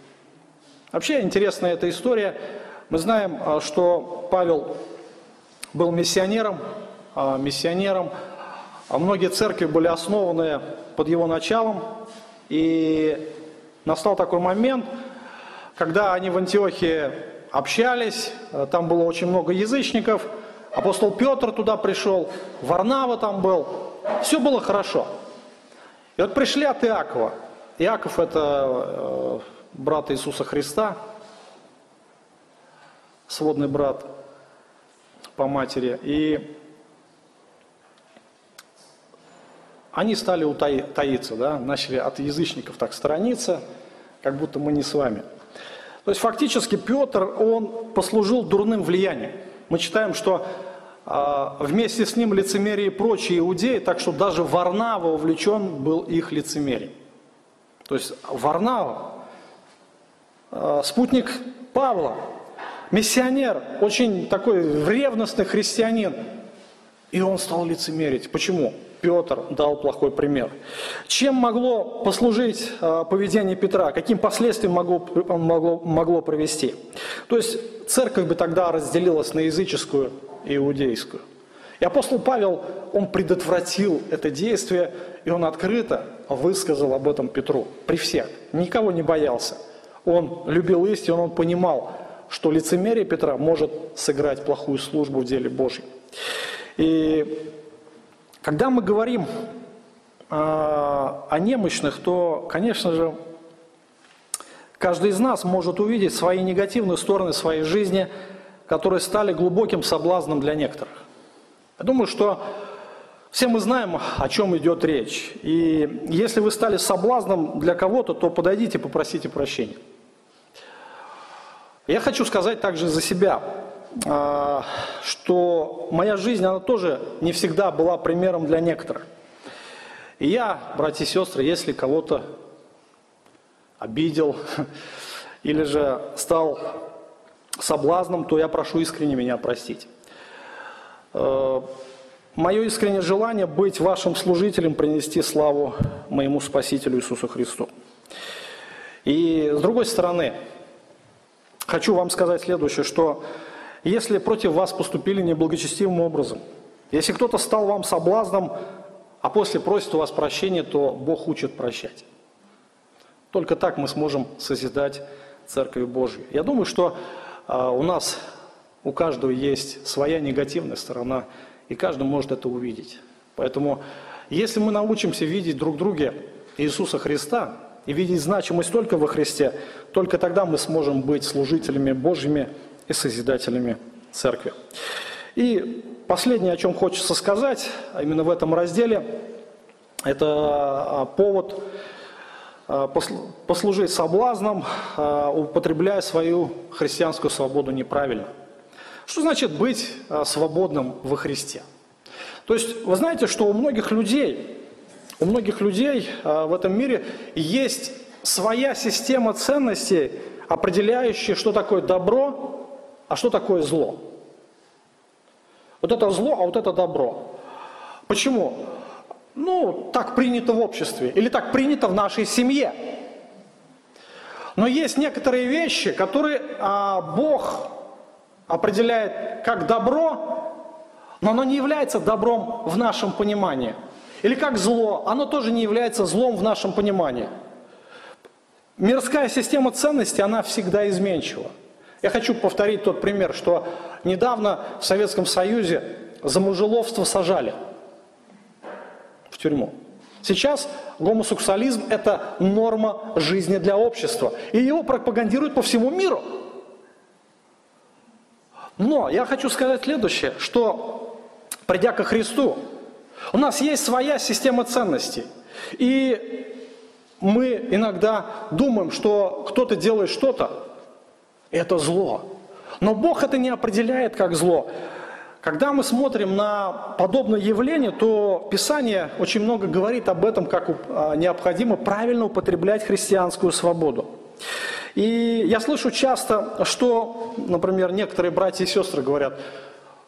Вообще интересная эта история. Мы знаем, а, что Павел был миссионером, а, миссионером, а многие церкви были основаны под его началом, и настал такой момент, когда они в Антиохии общались, там было очень много язычников, апостол Петр туда пришел, Варнава там был, все было хорошо. И вот пришли от Иакова. Иаков это э, брат Иисуса Христа, сводный брат по матери. И они стали утаиться, да, начали от язычников так сторониться, как будто мы не с вами. То есть фактически Петр, он послужил дурным влиянием. Мы читаем, что а, вместе с ним лицемерие и прочие иудеи, так что даже Варнава увлечен был их лицемерием. То есть Варнава, а, спутник Павла, миссионер, очень такой ревностный христианин, и он стал лицемерить. Почему? Петр дал плохой пример. Чем могло послужить а, поведение Петра? Каким последствиям могло, могло, могло привести? То есть церковь бы тогда разделилась на языческую иудейскую. И апостол Павел, он предотвратил это действие, и он открыто высказал об этом Петру при всех. Никого не боялся. Он любил истину, он понимал, что лицемерие Петра может сыграть плохую службу в деле Божьем. И когда мы говорим о немощных, то, конечно же, каждый из нас может увидеть свои негативные стороны своей жизни – которые стали глубоким соблазном для некоторых. Я думаю, что Все мы знаем, о чем идет речь. И если вы стали соблазном для кого-то, то подойдите, попросите прощения. Я хочу сказать также за себя, а, что моя жизнь, она тоже не всегда была примером для некоторых. И я, братья и сестры, если кого-то обидел (laughs) или же стал соблазном, то я прошу искренне меня простить. Э, Мое искреннее желание быть вашим служителем, принести славу моему Спасителю Иисусу Христу. И с другой стороны, хочу вам сказать следующее, что если против вас поступили неблагочестивым образом, если кто-то стал вам соблазном, а после просит у вас прощения, то Бог учит прощать. Только так мы сможем созидать Церковь Божью. Я думаю, что а, у нас, у каждого есть своя негативная сторона, и каждый может это увидеть. Поэтому, если мы научимся видеть друг друга Иисуса Христа и видеть значимость только во Христе, только тогда мы сможем быть служителями Божьими и созидателями Церкви. И последнее, о чем хочется сказать, а именно в этом разделе, это а, повод а, послужить соблазном, употребляя свою христианскую свободу неправильно. Что значит быть свободным во Христе? То есть вы знаете, что у многих людей, у многих людей в этом мире есть своя система ценностей, определяющая, что такое добро, а что такое зло. Вот это зло, а вот это добро. Почему? Ну, так принято в обществе или так принято в нашей семье. Но есть некоторые вещи, которые а, Бог определяет как добро, но оно не является добром в нашем понимании. Или как зло, оно тоже не является злом в нашем понимании. Мирская система ценностей, она всегда изменчива. Я хочу повторить тот пример, что недавно в Советском Союзе за мужеловство сажали – в тюрьму. Сейчас гомосексуализм – это норма жизни для общества. И его пропагандируют по всему миру. Но я хочу сказать следующее, что придя ко Христу, у нас есть своя система ценностей. И мы иногда думаем, что кто-то делает что-то, это зло. Но Бог это не определяет как зло. Когда мы смотрим на подобное явление, то Писание очень много говорит об этом, как а, необходимо правильно употреблять христианскую свободу. И я слышу часто, что, например, некоторые братья и сестры говорят,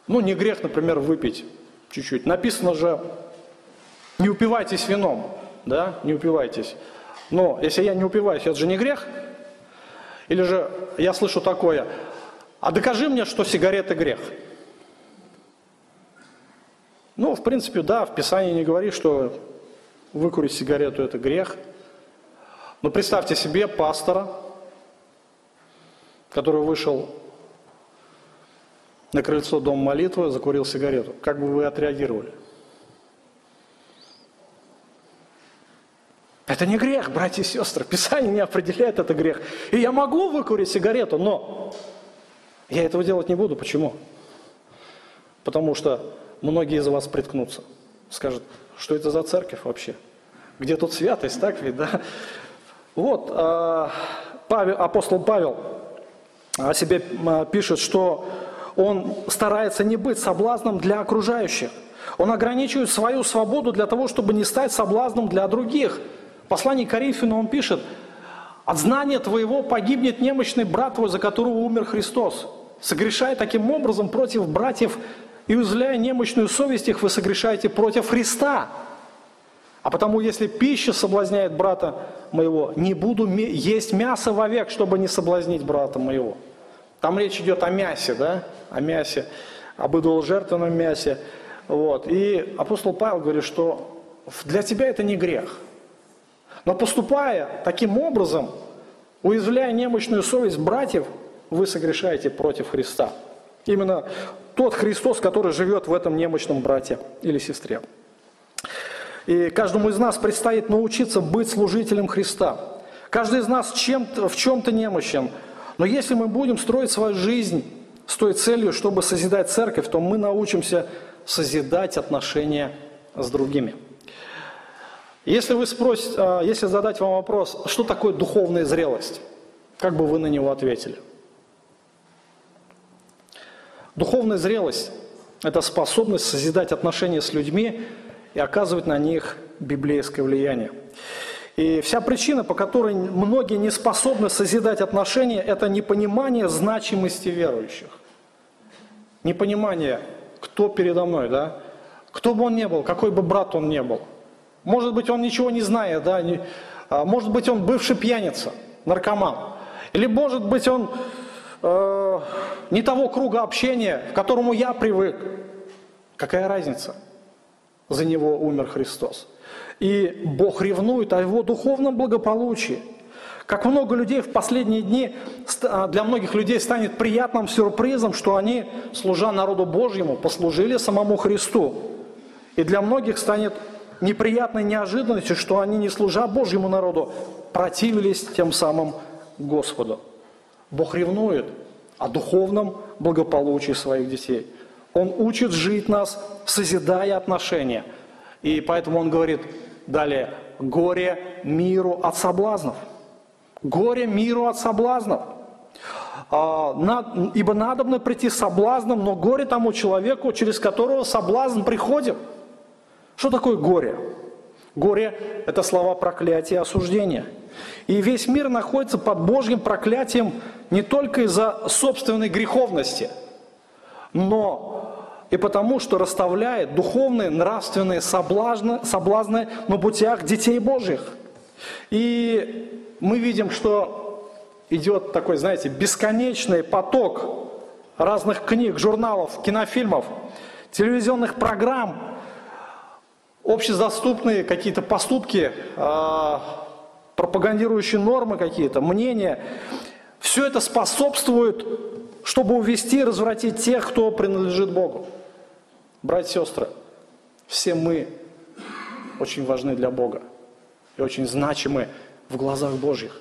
ну не грех, например, выпить чуть-чуть. Написано же, не упивайтесь вином, да, не упивайтесь. Но если я не упиваюсь, это же не грех? Или же я слышу такое, а докажи мне, что сигареты грех. Ну, в принципе, да, в Писании не говорит, что выкурить сигарету – это грех. Но представьте себе пастора, который вышел на крыльцо Дома молитвы, закурил сигарету. Как бы вы отреагировали? Это не грех, братья и сестры. Писание не определяет это грех. И я могу выкурить сигарету, но я этого делать не буду. Почему? Потому что многие из вас приткнутся. Скажут, что это за церковь вообще? Где тут святость, так ведь, да? Вот, а, Павел, апостол Павел о себе а, пишет, что он старается не быть соблазном для окружающих. Он ограничивает свою свободу для того, чтобы не стать соблазном для других. В послании к Коринфяну он пишет, «От знания твоего погибнет немощный брат твой, за которого умер Христос, согрешая таким образом против братьев и узляя немощную совесть их, вы согрешаете против Христа. А потому, если пища соблазняет брата моего, не буду есть мясо вовек, чтобы не соблазнить брата моего. Там речь идет о мясе, да, о мясе, об идоложертвенном мясе. Вот. И апостол Павел говорит, что для тебя это не грех. Но поступая таким образом, уязвляя немощную совесть братьев, вы согрешаете против Христа. Именно тот Христос, который живет в этом немощном брате или сестре. И каждому из нас предстоит научиться быть служителем Христа. Каждый из нас чем в чем-то немощен. Но если мы будем строить свою жизнь с той целью, чтобы созидать церковь, то мы научимся созидать отношения с другими. Если вы спросите, а, если задать вам вопрос, что такое духовная зрелость, как бы вы на него ответили? Духовная зрелость – это способность созидать отношения с людьми и оказывать на них библейское влияние. И вся причина, по которой многие не способны созидать отношения, это непонимание значимости верующих. Непонимание, кто передо мной, да? Кто бы он ни был, какой бы брат он ни был. Может быть, он ничего не знает, да? Не, а может быть, он бывший пьяница, наркоман. Или может быть, он э, не того круга общения, к которому я привык. Какая разница? За него умер Христос. И Бог ревнует о его духовном благополучии. Как много людей в последние дни, а, для многих людей станет приятным сюрпризом, что они, служа народу Божьему, послужили самому Христу. И для многих станет неприятной неожиданностью, что они, не служа Божьему народу, противились тем самым Господу. Бог ревнует о духовном благополучии своих детей. Он учит жить нас, созидая отношения. И поэтому он говорит, Далее, горе миру от соблазнов. Горе миру от соблазнов. А, ибо надобно прийти соблазном, но горе тому человеку, через которого соблазн приходит. Что такое горе? Горе – это слова проклятия и осуждения. И весь мир находится под Божьим проклятием не только из-за собственной греховности, но и потому, что расставляет духовные, нравственные соблазны, соблазны на путях детей Божьих. И мы видим, что идет такой, знаете, бесконечный поток разных книг, журналов, кинофильмов, телевизионных программ, общедоступные какие-то поступки, а, пропагандирующие нормы какие-то, мнения. Все это способствует, чтобы увести и развратить тех, кто принадлежит Богу. Братья и сестры, все мы очень важны для Бога и очень значимы в глазах Божьих.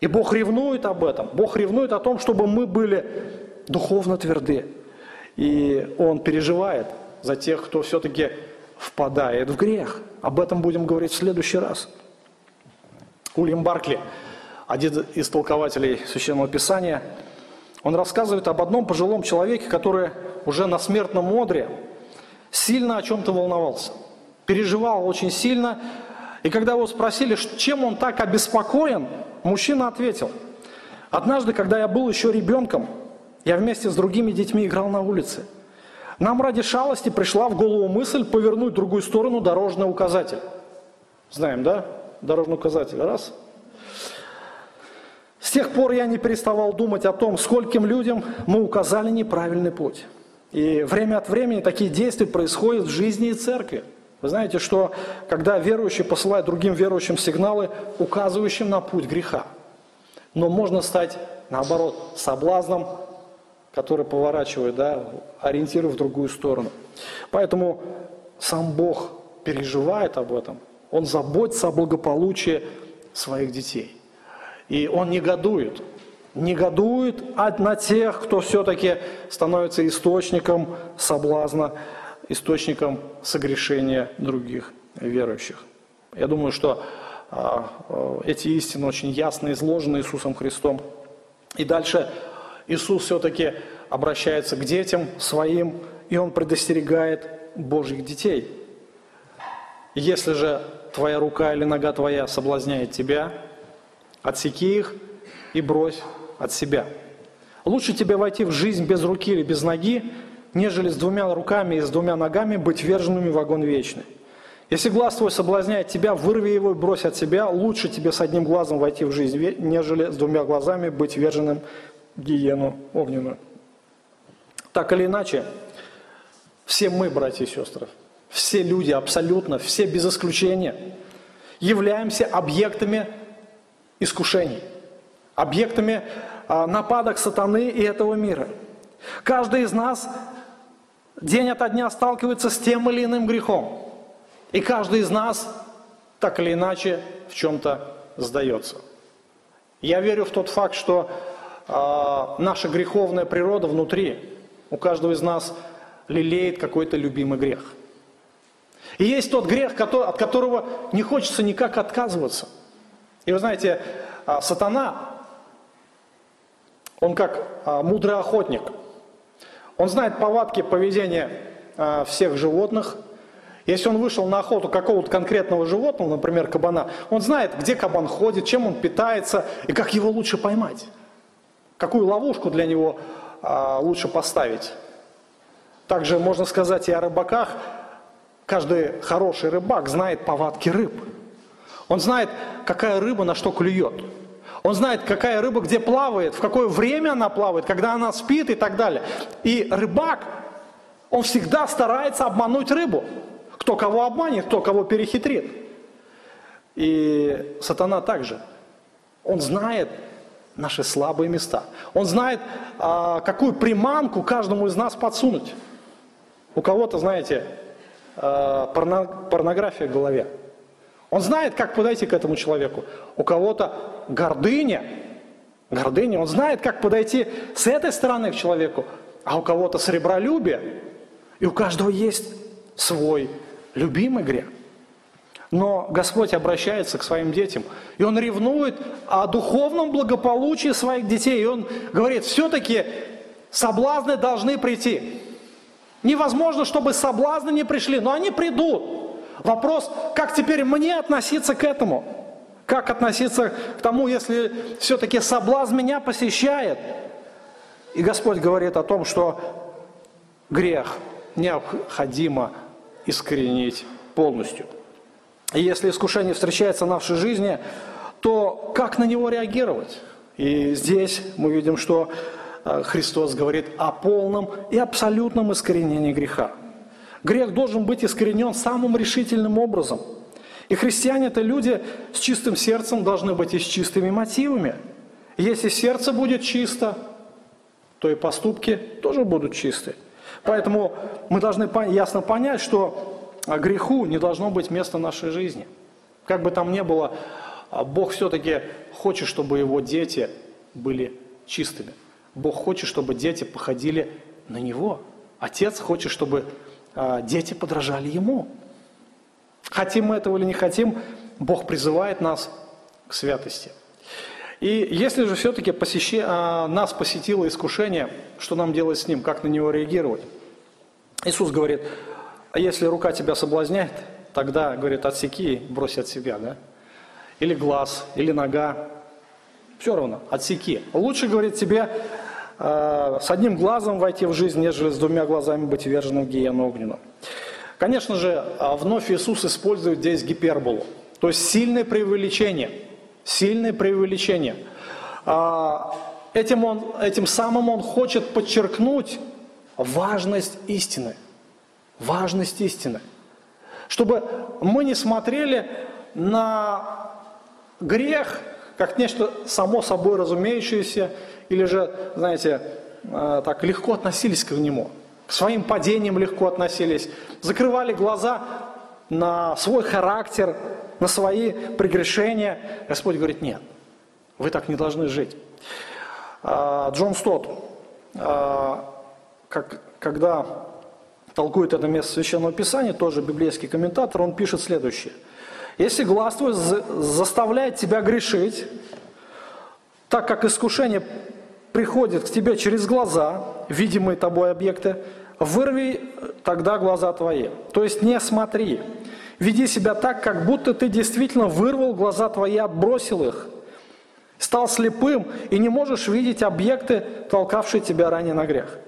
И Бог ревнует об этом. Бог ревнует о том, чтобы мы были духовно тверды. И Он переживает за тех, кто все-таки впадает в грех. Об этом будем говорить в следующий раз. Ульям Баркли, один из толкователей Священного Писания, он рассказывает об одном пожилом человеке, который уже на смертном одре сильно о чем-то волновался, переживал очень сильно. И когда его спросили, чем он так обеспокоен, мужчина ответил, «Однажды, когда я был еще ребенком, я вместе с другими детьми играл на улице. Нам ради шалости пришла в голову мысль повернуть в другую сторону дорожный указатель. Знаем, да? Дорожный указатель. Раз. С тех пор я не переставал думать о том, скольким людям мы указали неправильный путь. И время от времени такие действия происходят в жизни и церкви. Вы знаете, что когда верующий посылает другим верующим сигналы, указывающим на путь греха, но можно стать, наоборот, соблазном, который поворачивает, да, ориентирует в другую сторону. Поэтому сам Бог переживает об этом. Он заботится о благополучии своих детей. И Он негодует, негодует на тех, кто все-таки становится источником соблазна, источником согрешения других верующих. Я думаю, что а, а, эти истины очень ясно изложены Иисусом Христом. И дальше Иисус все-таки обращается к детям своим, и Он предостерегает Божьих детей. Если же твоя рука или нога твоя соблазняет тебя, отсеки их и брось от себя. Лучше тебе войти в жизнь без руки или без ноги, нежели с двумя руками и с двумя ногами быть верженными в огонь вечный. Если глаз твой соблазняет тебя, вырви его и брось от себя. Лучше тебе с одним глазом войти в жизнь, нежели с двумя глазами быть верженным гиену огненную. Так или иначе, все мы, братья и сестры, все люди абсолютно, все без исключения, являемся объектами искушений – объектами а, нападок сатаны и этого мира. Каждый из нас день ото дня сталкивается с тем или иным грехом. И каждый из нас так или иначе в чем-то сдается. Я верю в тот факт, что наша греховная природа внутри, у каждого из нас лелеет какой-то любимый грех. И есть тот грех, от которого не хочется никак отказываться. И вы знаете, а, сатана, он как а, мудрый охотник. Он знает повадки поведения а, всех животных. Если он вышел на охоту какого-то конкретного животного, например, кабана, он знает, где кабан ходит, чем он питается и как его лучше поймать. Какую ловушку для него лучше поставить. Также можно сказать и о рыбаках. Каждый хороший рыбак знает повадки рыб. Он знает, какая рыба на что клюет. Он знает, какая рыба где плавает, в какое время она плавает, когда она спит и так далее. И рыбак, он всегда старается обмануть рыбу. Кто кого обманет, кто кого перехитрит. И сатана также. Он знает наши слабые места. Он знает, а, какую приманку каждому из нас подсунуть. У кого-то, знаете, а, порнография в голове. Он знает, как подойти к этому человеку. У кого-то гордыня, гордыня, он знает, как подойти с этой стороны к человеку, а у кого-то сребролюбие. И у каждого есть свой любимый грех. Но Господь обращается к своим детям, и Он ревнует о духовном благополучии своих детей. И Он говорит, все-таки соблазны должны прийти. Невозможно, чтобы соблазны не пришли, но они придут. Вопрос, как теперь мне относиться к этому? Как относиться к тому, если все-таки соблазн меня посещает? И Господь говорит о том, что грех необходимо искоренить полностью. И если искушение встречается в нашей жизни, то как на него реагировать? И здесь мы видим, что э, Христос говорит о полном и абсолютном искоренении греха. Грех должен быть искоренен самым решительным образом. И христиане – это люди с чистым сердцем, должны быть и с чистыми мотивами. Если сердце будет чисто, то и поступки тоже будут чисты. Поэтому мы должны ясно понять, что греху не должно быть места нашей жизни. Как бы там ни было, а Бог все-таки хочет, чтобы его дети были чистыми. Бог хочет, чтобы дети походили на Него. Отец хочет, чтобы а, дети подражали ему. Хотим мы этого или не хотим, Бог призывает нас к святости. И если же все-таки посещи... А, нас посетило искушение, что нам делать с ним, как на него реагировать? Иисус говорит, а если рука тебя соблазняет, тогда, говорит, отсеки, брось от себя, да? Или глаз, или нога, все равно, отсеки. Лучше, говорит, тебе Э, с одним глазом войти в жизнь, нежели с двумя глазами быть верженным в гиену огненную. Конечно же, а, вновь Иисус использует здесь гиперболу, то есть сильное преувеличение. Сильное преувеличение. А, этим, он, этим самым он хочет подчеркнуть важность истины. Важность истины. Чтобы мы не смотрели на грех как нечто само собой разумеющееся или же, знаете, э, так легко относились к нему, к своим падениям легко относились, закрывали глаза на свой характер, на свои прегрешения. Господь говорит, нет, вы так не должны жить. А, Джон Стот, а, как, когда толкует это место Священного Писания, тоже библейский комментатор, он пишет следующее. Если глаз твой заставляет тебя грешить, так как искушение приходит к тебе через глаза, видимые тобой объекты, вырви тогда глаза твои. То есть не смотри. Веди себя так, как будто ты действительно вырвал глаза твои, отбросил их. Стал слепым и не можешь видеть объекты, толкавшие тебя ранее на грех.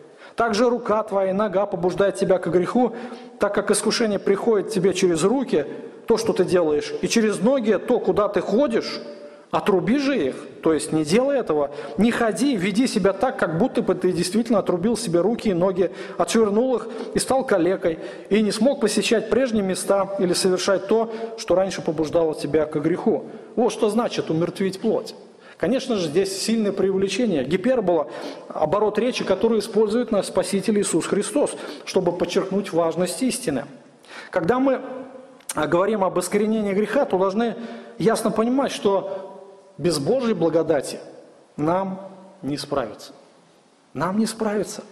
Также рука твоя и нога побуждает тебя к греху, так как искушение приходит тебе через руки, то, что ты делаешь, и через ноги, то, куда ты ходишь – Отруби же их, то есть не делай этого, не ходи, веди себя так, как будто бы ты действительно отрубил себе руки и ноги, отшвырнул их и стал калекой, и не смог посещать прежние места или совершать то, что раньше побуждало тебя к греху. Вот что значит умертвить плоть. Конечно же, здесь сильное преувеличение. Гипербола – оборот речи, который использует наш Спаситель Иисус Христос, чтобы подчеркнуть важность истины. Когда мы говорим об искоренении греха, то должны ясно понимать, что без Божьей благодати нам не справиться. Нам не справиться.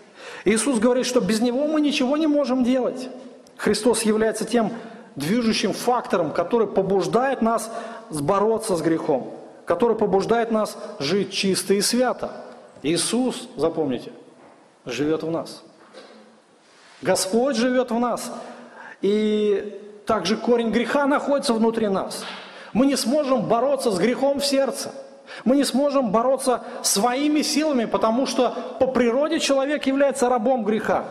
Иисус говорит, что без Него мы ничего не можем делать. Христос является тем движущим фактором, который побуждает нас бороться с грехом, который побуждает нас жить чисто и свято. Иисус, запомните, живет в нас. Господь живет в нас. И также корень греха находится внутри нас. Мы не сможем бороться с грехом в сердце. Мы не сможем бороться своими силами, потому что по природе человек является рабом греха.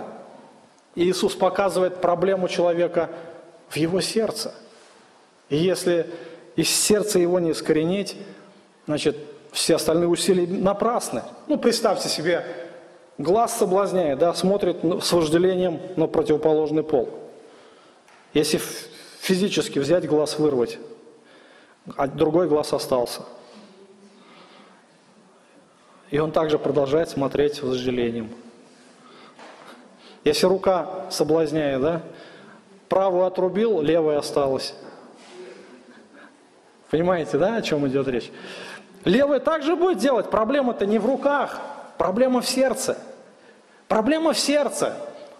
И Иисус показывает проблему человека в его сердце. И если из сердца его не искоренить, значит, все остальные усилия напрасны. Ну, представьте себе, глаз соблазняет, да, смотрит с вожделением на противоположный пол. Если физически взять глаз, вырвать, а другой глаз остался. И он также продолжает смотреть с вожделением. Если рука соблазняет, да, правую отрубил, левая осталась. Понимаете, да, о чем идет речь? Левая также будет делать. Проблема-то не в руках, проблема в сердце. Проблема в сердце.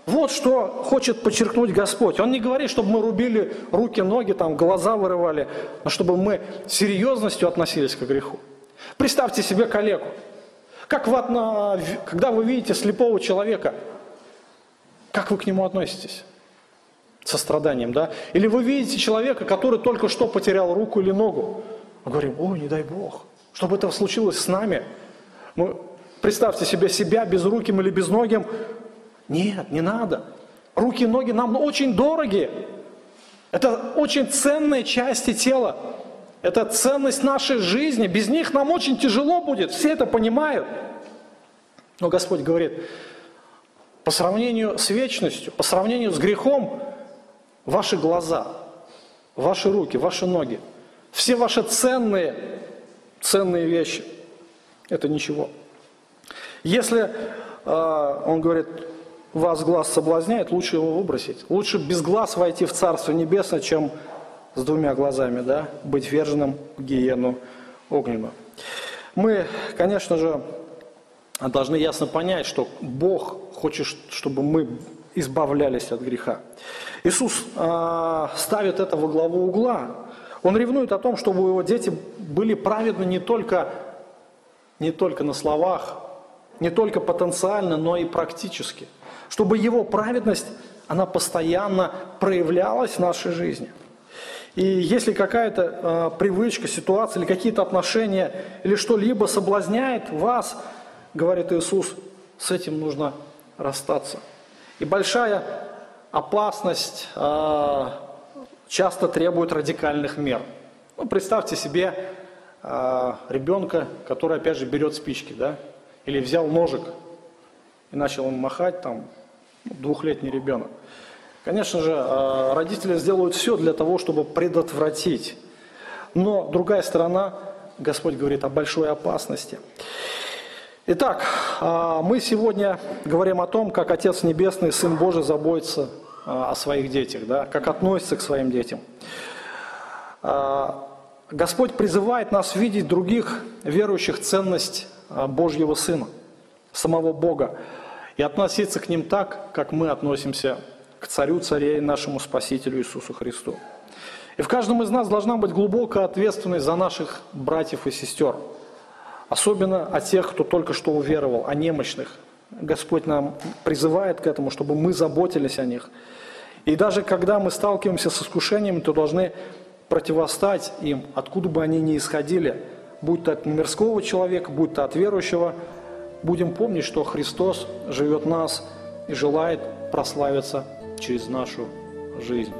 Вот что хочет подчеркнуть Господь. Он не говорит, чтобы мы рубили руки, ноги, там, глаза вырывали, но чтобы мы серьезностью относились к греху. Представьте себе коллегу. Как вы, когда вы видите слепого человека, как вы к нему относитесь? Со страданием, да? Или вы видите человека, который только что потерял руку или ногу. Говорим, ой, не дай Бог, чтобы это случилось с нами. Мы, представьте себе себя безруким или безногим, нет, не надо. Руки и ноги нам очень дороги. Это очень ценные части тела. Это ценность нашей жизни. Без них нам очень тяжело будет. Все это понимают. Но Господь говорит, по сравнению с вечностью, по сравнению с грехом, ваши глаза, ваши руки, ваши ноги, все ваши ценные, ценные вещи, это ничего. Если, э, он говорит, вас глаз соблазняет, лучше его выбросить. Лучше без глаз войти в Царство Небесное, чем с двумя глазами, да, быть верженным в гиену огненную. Мы, конечно же, должны ясно понять, что Бог хочет, чтобы мы избавлялись от греха. Иисус э, ставит это во главу угла. Он ревнует о том, чтобы его дети были праведны не только, не только на словах, не только потенциально, но и практически – чтобы Его праведность, она постоянно проявлялась в нашей жизни. И если какая-то э, привычка, ситуация или какие-то отношения или что-либо соблазняет вас, говорит Иисус, с этим нужно расстаться. И большая опасность э, часто требует радикальных мер. Ну, представьте себе э, ребенка, который, опять же, берет спички, да, или взял ножик и начал им махать там двухлетний ребенок. Конечно же, э, родители сделают все для того, чтобы предотвратить. Но другая сторона, Господь говорит о большой опасности. Итак, э, мы сегодня говорим о том, как Отец Небесный, Сын Божий заботится о своих детях, да, как относится к своим детям. Господь призывает нас видеть других верующих ценность Божьего Сына, самого Бога и относиться к ним так, как мы относимся к Царю Царей, нашему Спасителю Иисусу Христу. И в каждом из нас должна быть глубокая ответственность за наших братьев и сестер. Особенно о тех, кто только что уверовал, о немощных. Господь нам призывает к этому, чтобы мы заботились о них. И даже когда мы сталкиваемся с искушениями, то должны противостать им, откуда бы они ни исходили, будь то от мирского человека, будь то от верующего – будем помнить, что Христос живет в нас и желает прославиться через нашу жизнь.